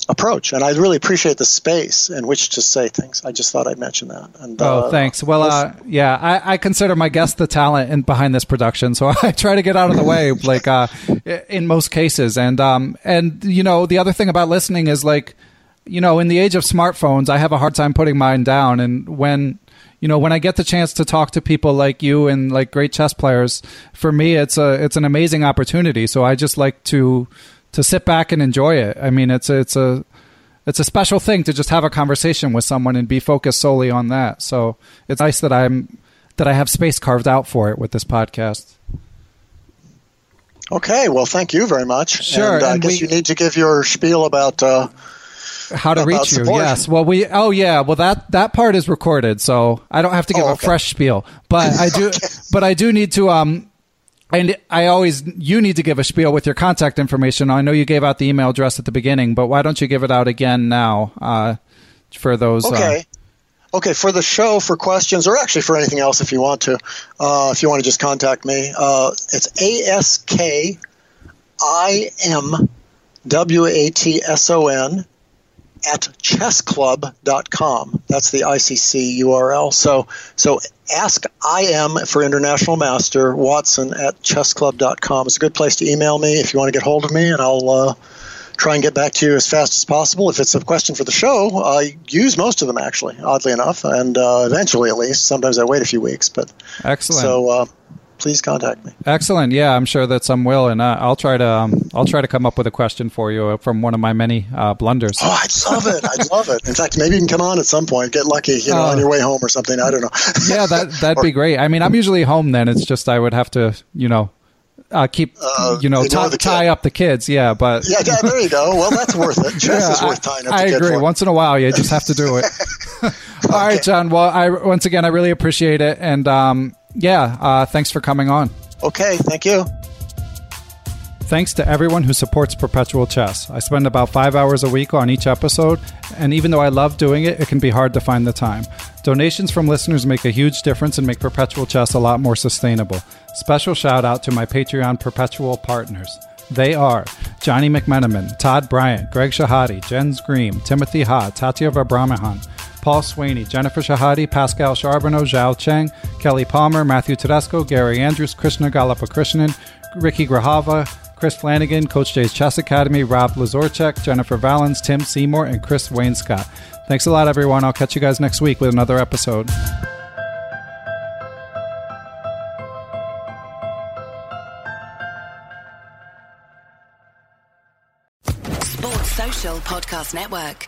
approach, and I really appreciate the space in which to say things. I just thought I'd mention that. And Oh, uh, thanks. Well, uh, yeah, I, I consider my guest the talent in, behind this production, so I try to get out of the way, like uh, in most cases. And um, and you know, the other thing about listening is like, you know, in the age of smartphones, I have a hard time putting mine down. And when you know, when I get the chance to talk to people like you and like great chess players, for me, it's a it's an amazing opportunity. So I just like to to sit back and enjoy it. I mean, it's a, it's a it's a special thing to just have a conversation with someone and be focused solely on that. So it's nice that I'm that I have space carved out for it with this podcast. Okay, well, thank you very much. Sure, And, uh, I guess we- you need to give your spiel about. Uh, How to reach you? Yes. Well, we. Oh, yeah. Well, that that part is recorded, so I don't have to give Oh, a fresh spiel. But I do. But I do need to. Um, and I always you need to give a spiel with your contact information. I know you gave out the email address at the beginning, but why don't you give it out again now uh, for those? uh, okay. Okay, for the show, for questions, or actually for anything else if you want to, uh, if you want to just contact me, uh, it's A S K I M W A T S O N at chessclub.com. That's the ICC URL. So, so ask IM for International Master Watson at chessclub.com. It's a good place to email me if you want to get hold of me, and I'll uh, try and get back to you as fast as possible. If it's a question for the show, I use most of them actually, oddly enough, and uh, eventually at least. Sometimes I wait a few weeks, but Excellent. so uh, please contact me. Excellent. Yeah, I'm sure that some will, and uh, I'll try to um, I'll try to come up with a question for you from one of my many uh, blunders. Oh, I'd love it. I'd love it. In fact, maybe you can come on at some point. Get lucky, you know, Oh. on your way home or something. I don't know. yeah, that that'd be great. I mean, I'm usually home then. It's just I would have to, you know, uh, keep, Uh, you know, tie, tie up the kids. Yeah, but yeah, yeah, there you go. Well, that's worth it. Chess Yeah, is worth I, tying up I agree. Once in a while, you just have to do it. All right, John. Well, I once again I really appreciate it, and um, yeah, uh, thanks for coming on. Okay, thank you. Thanks to everyone who supports Perpetual Chess. I spend about five hours a week on each episode, and even though I love doing it, it can be hard to find the time. Donations from listeners make a huge difference and make Perpetual Chess a lot more sustainable. Special shout out to my Patreon Perpetual partners. They are Johnny McMenamin, Todd Bryant, Greg Shahade, Jens Green, Timothy Ha, Tatya Vabramahan, Paul Sweeney, Jennifer Shahade, Pascal Charbonneau, Zhao Cheng, Kelly Palmer, Matthew Tedesco, Gary Andrews, Krishna Galapakrishnan, Ricky Grahava, Chris Flanagan, Coach Jay's Chess Academy, Rob Lazorchek, Jennifer Valens, Tim Seymour, and Chris Wainscott. Thanks a lot, everyone. I'll catch you guys next week with another episode. Sports Social Podcast Network.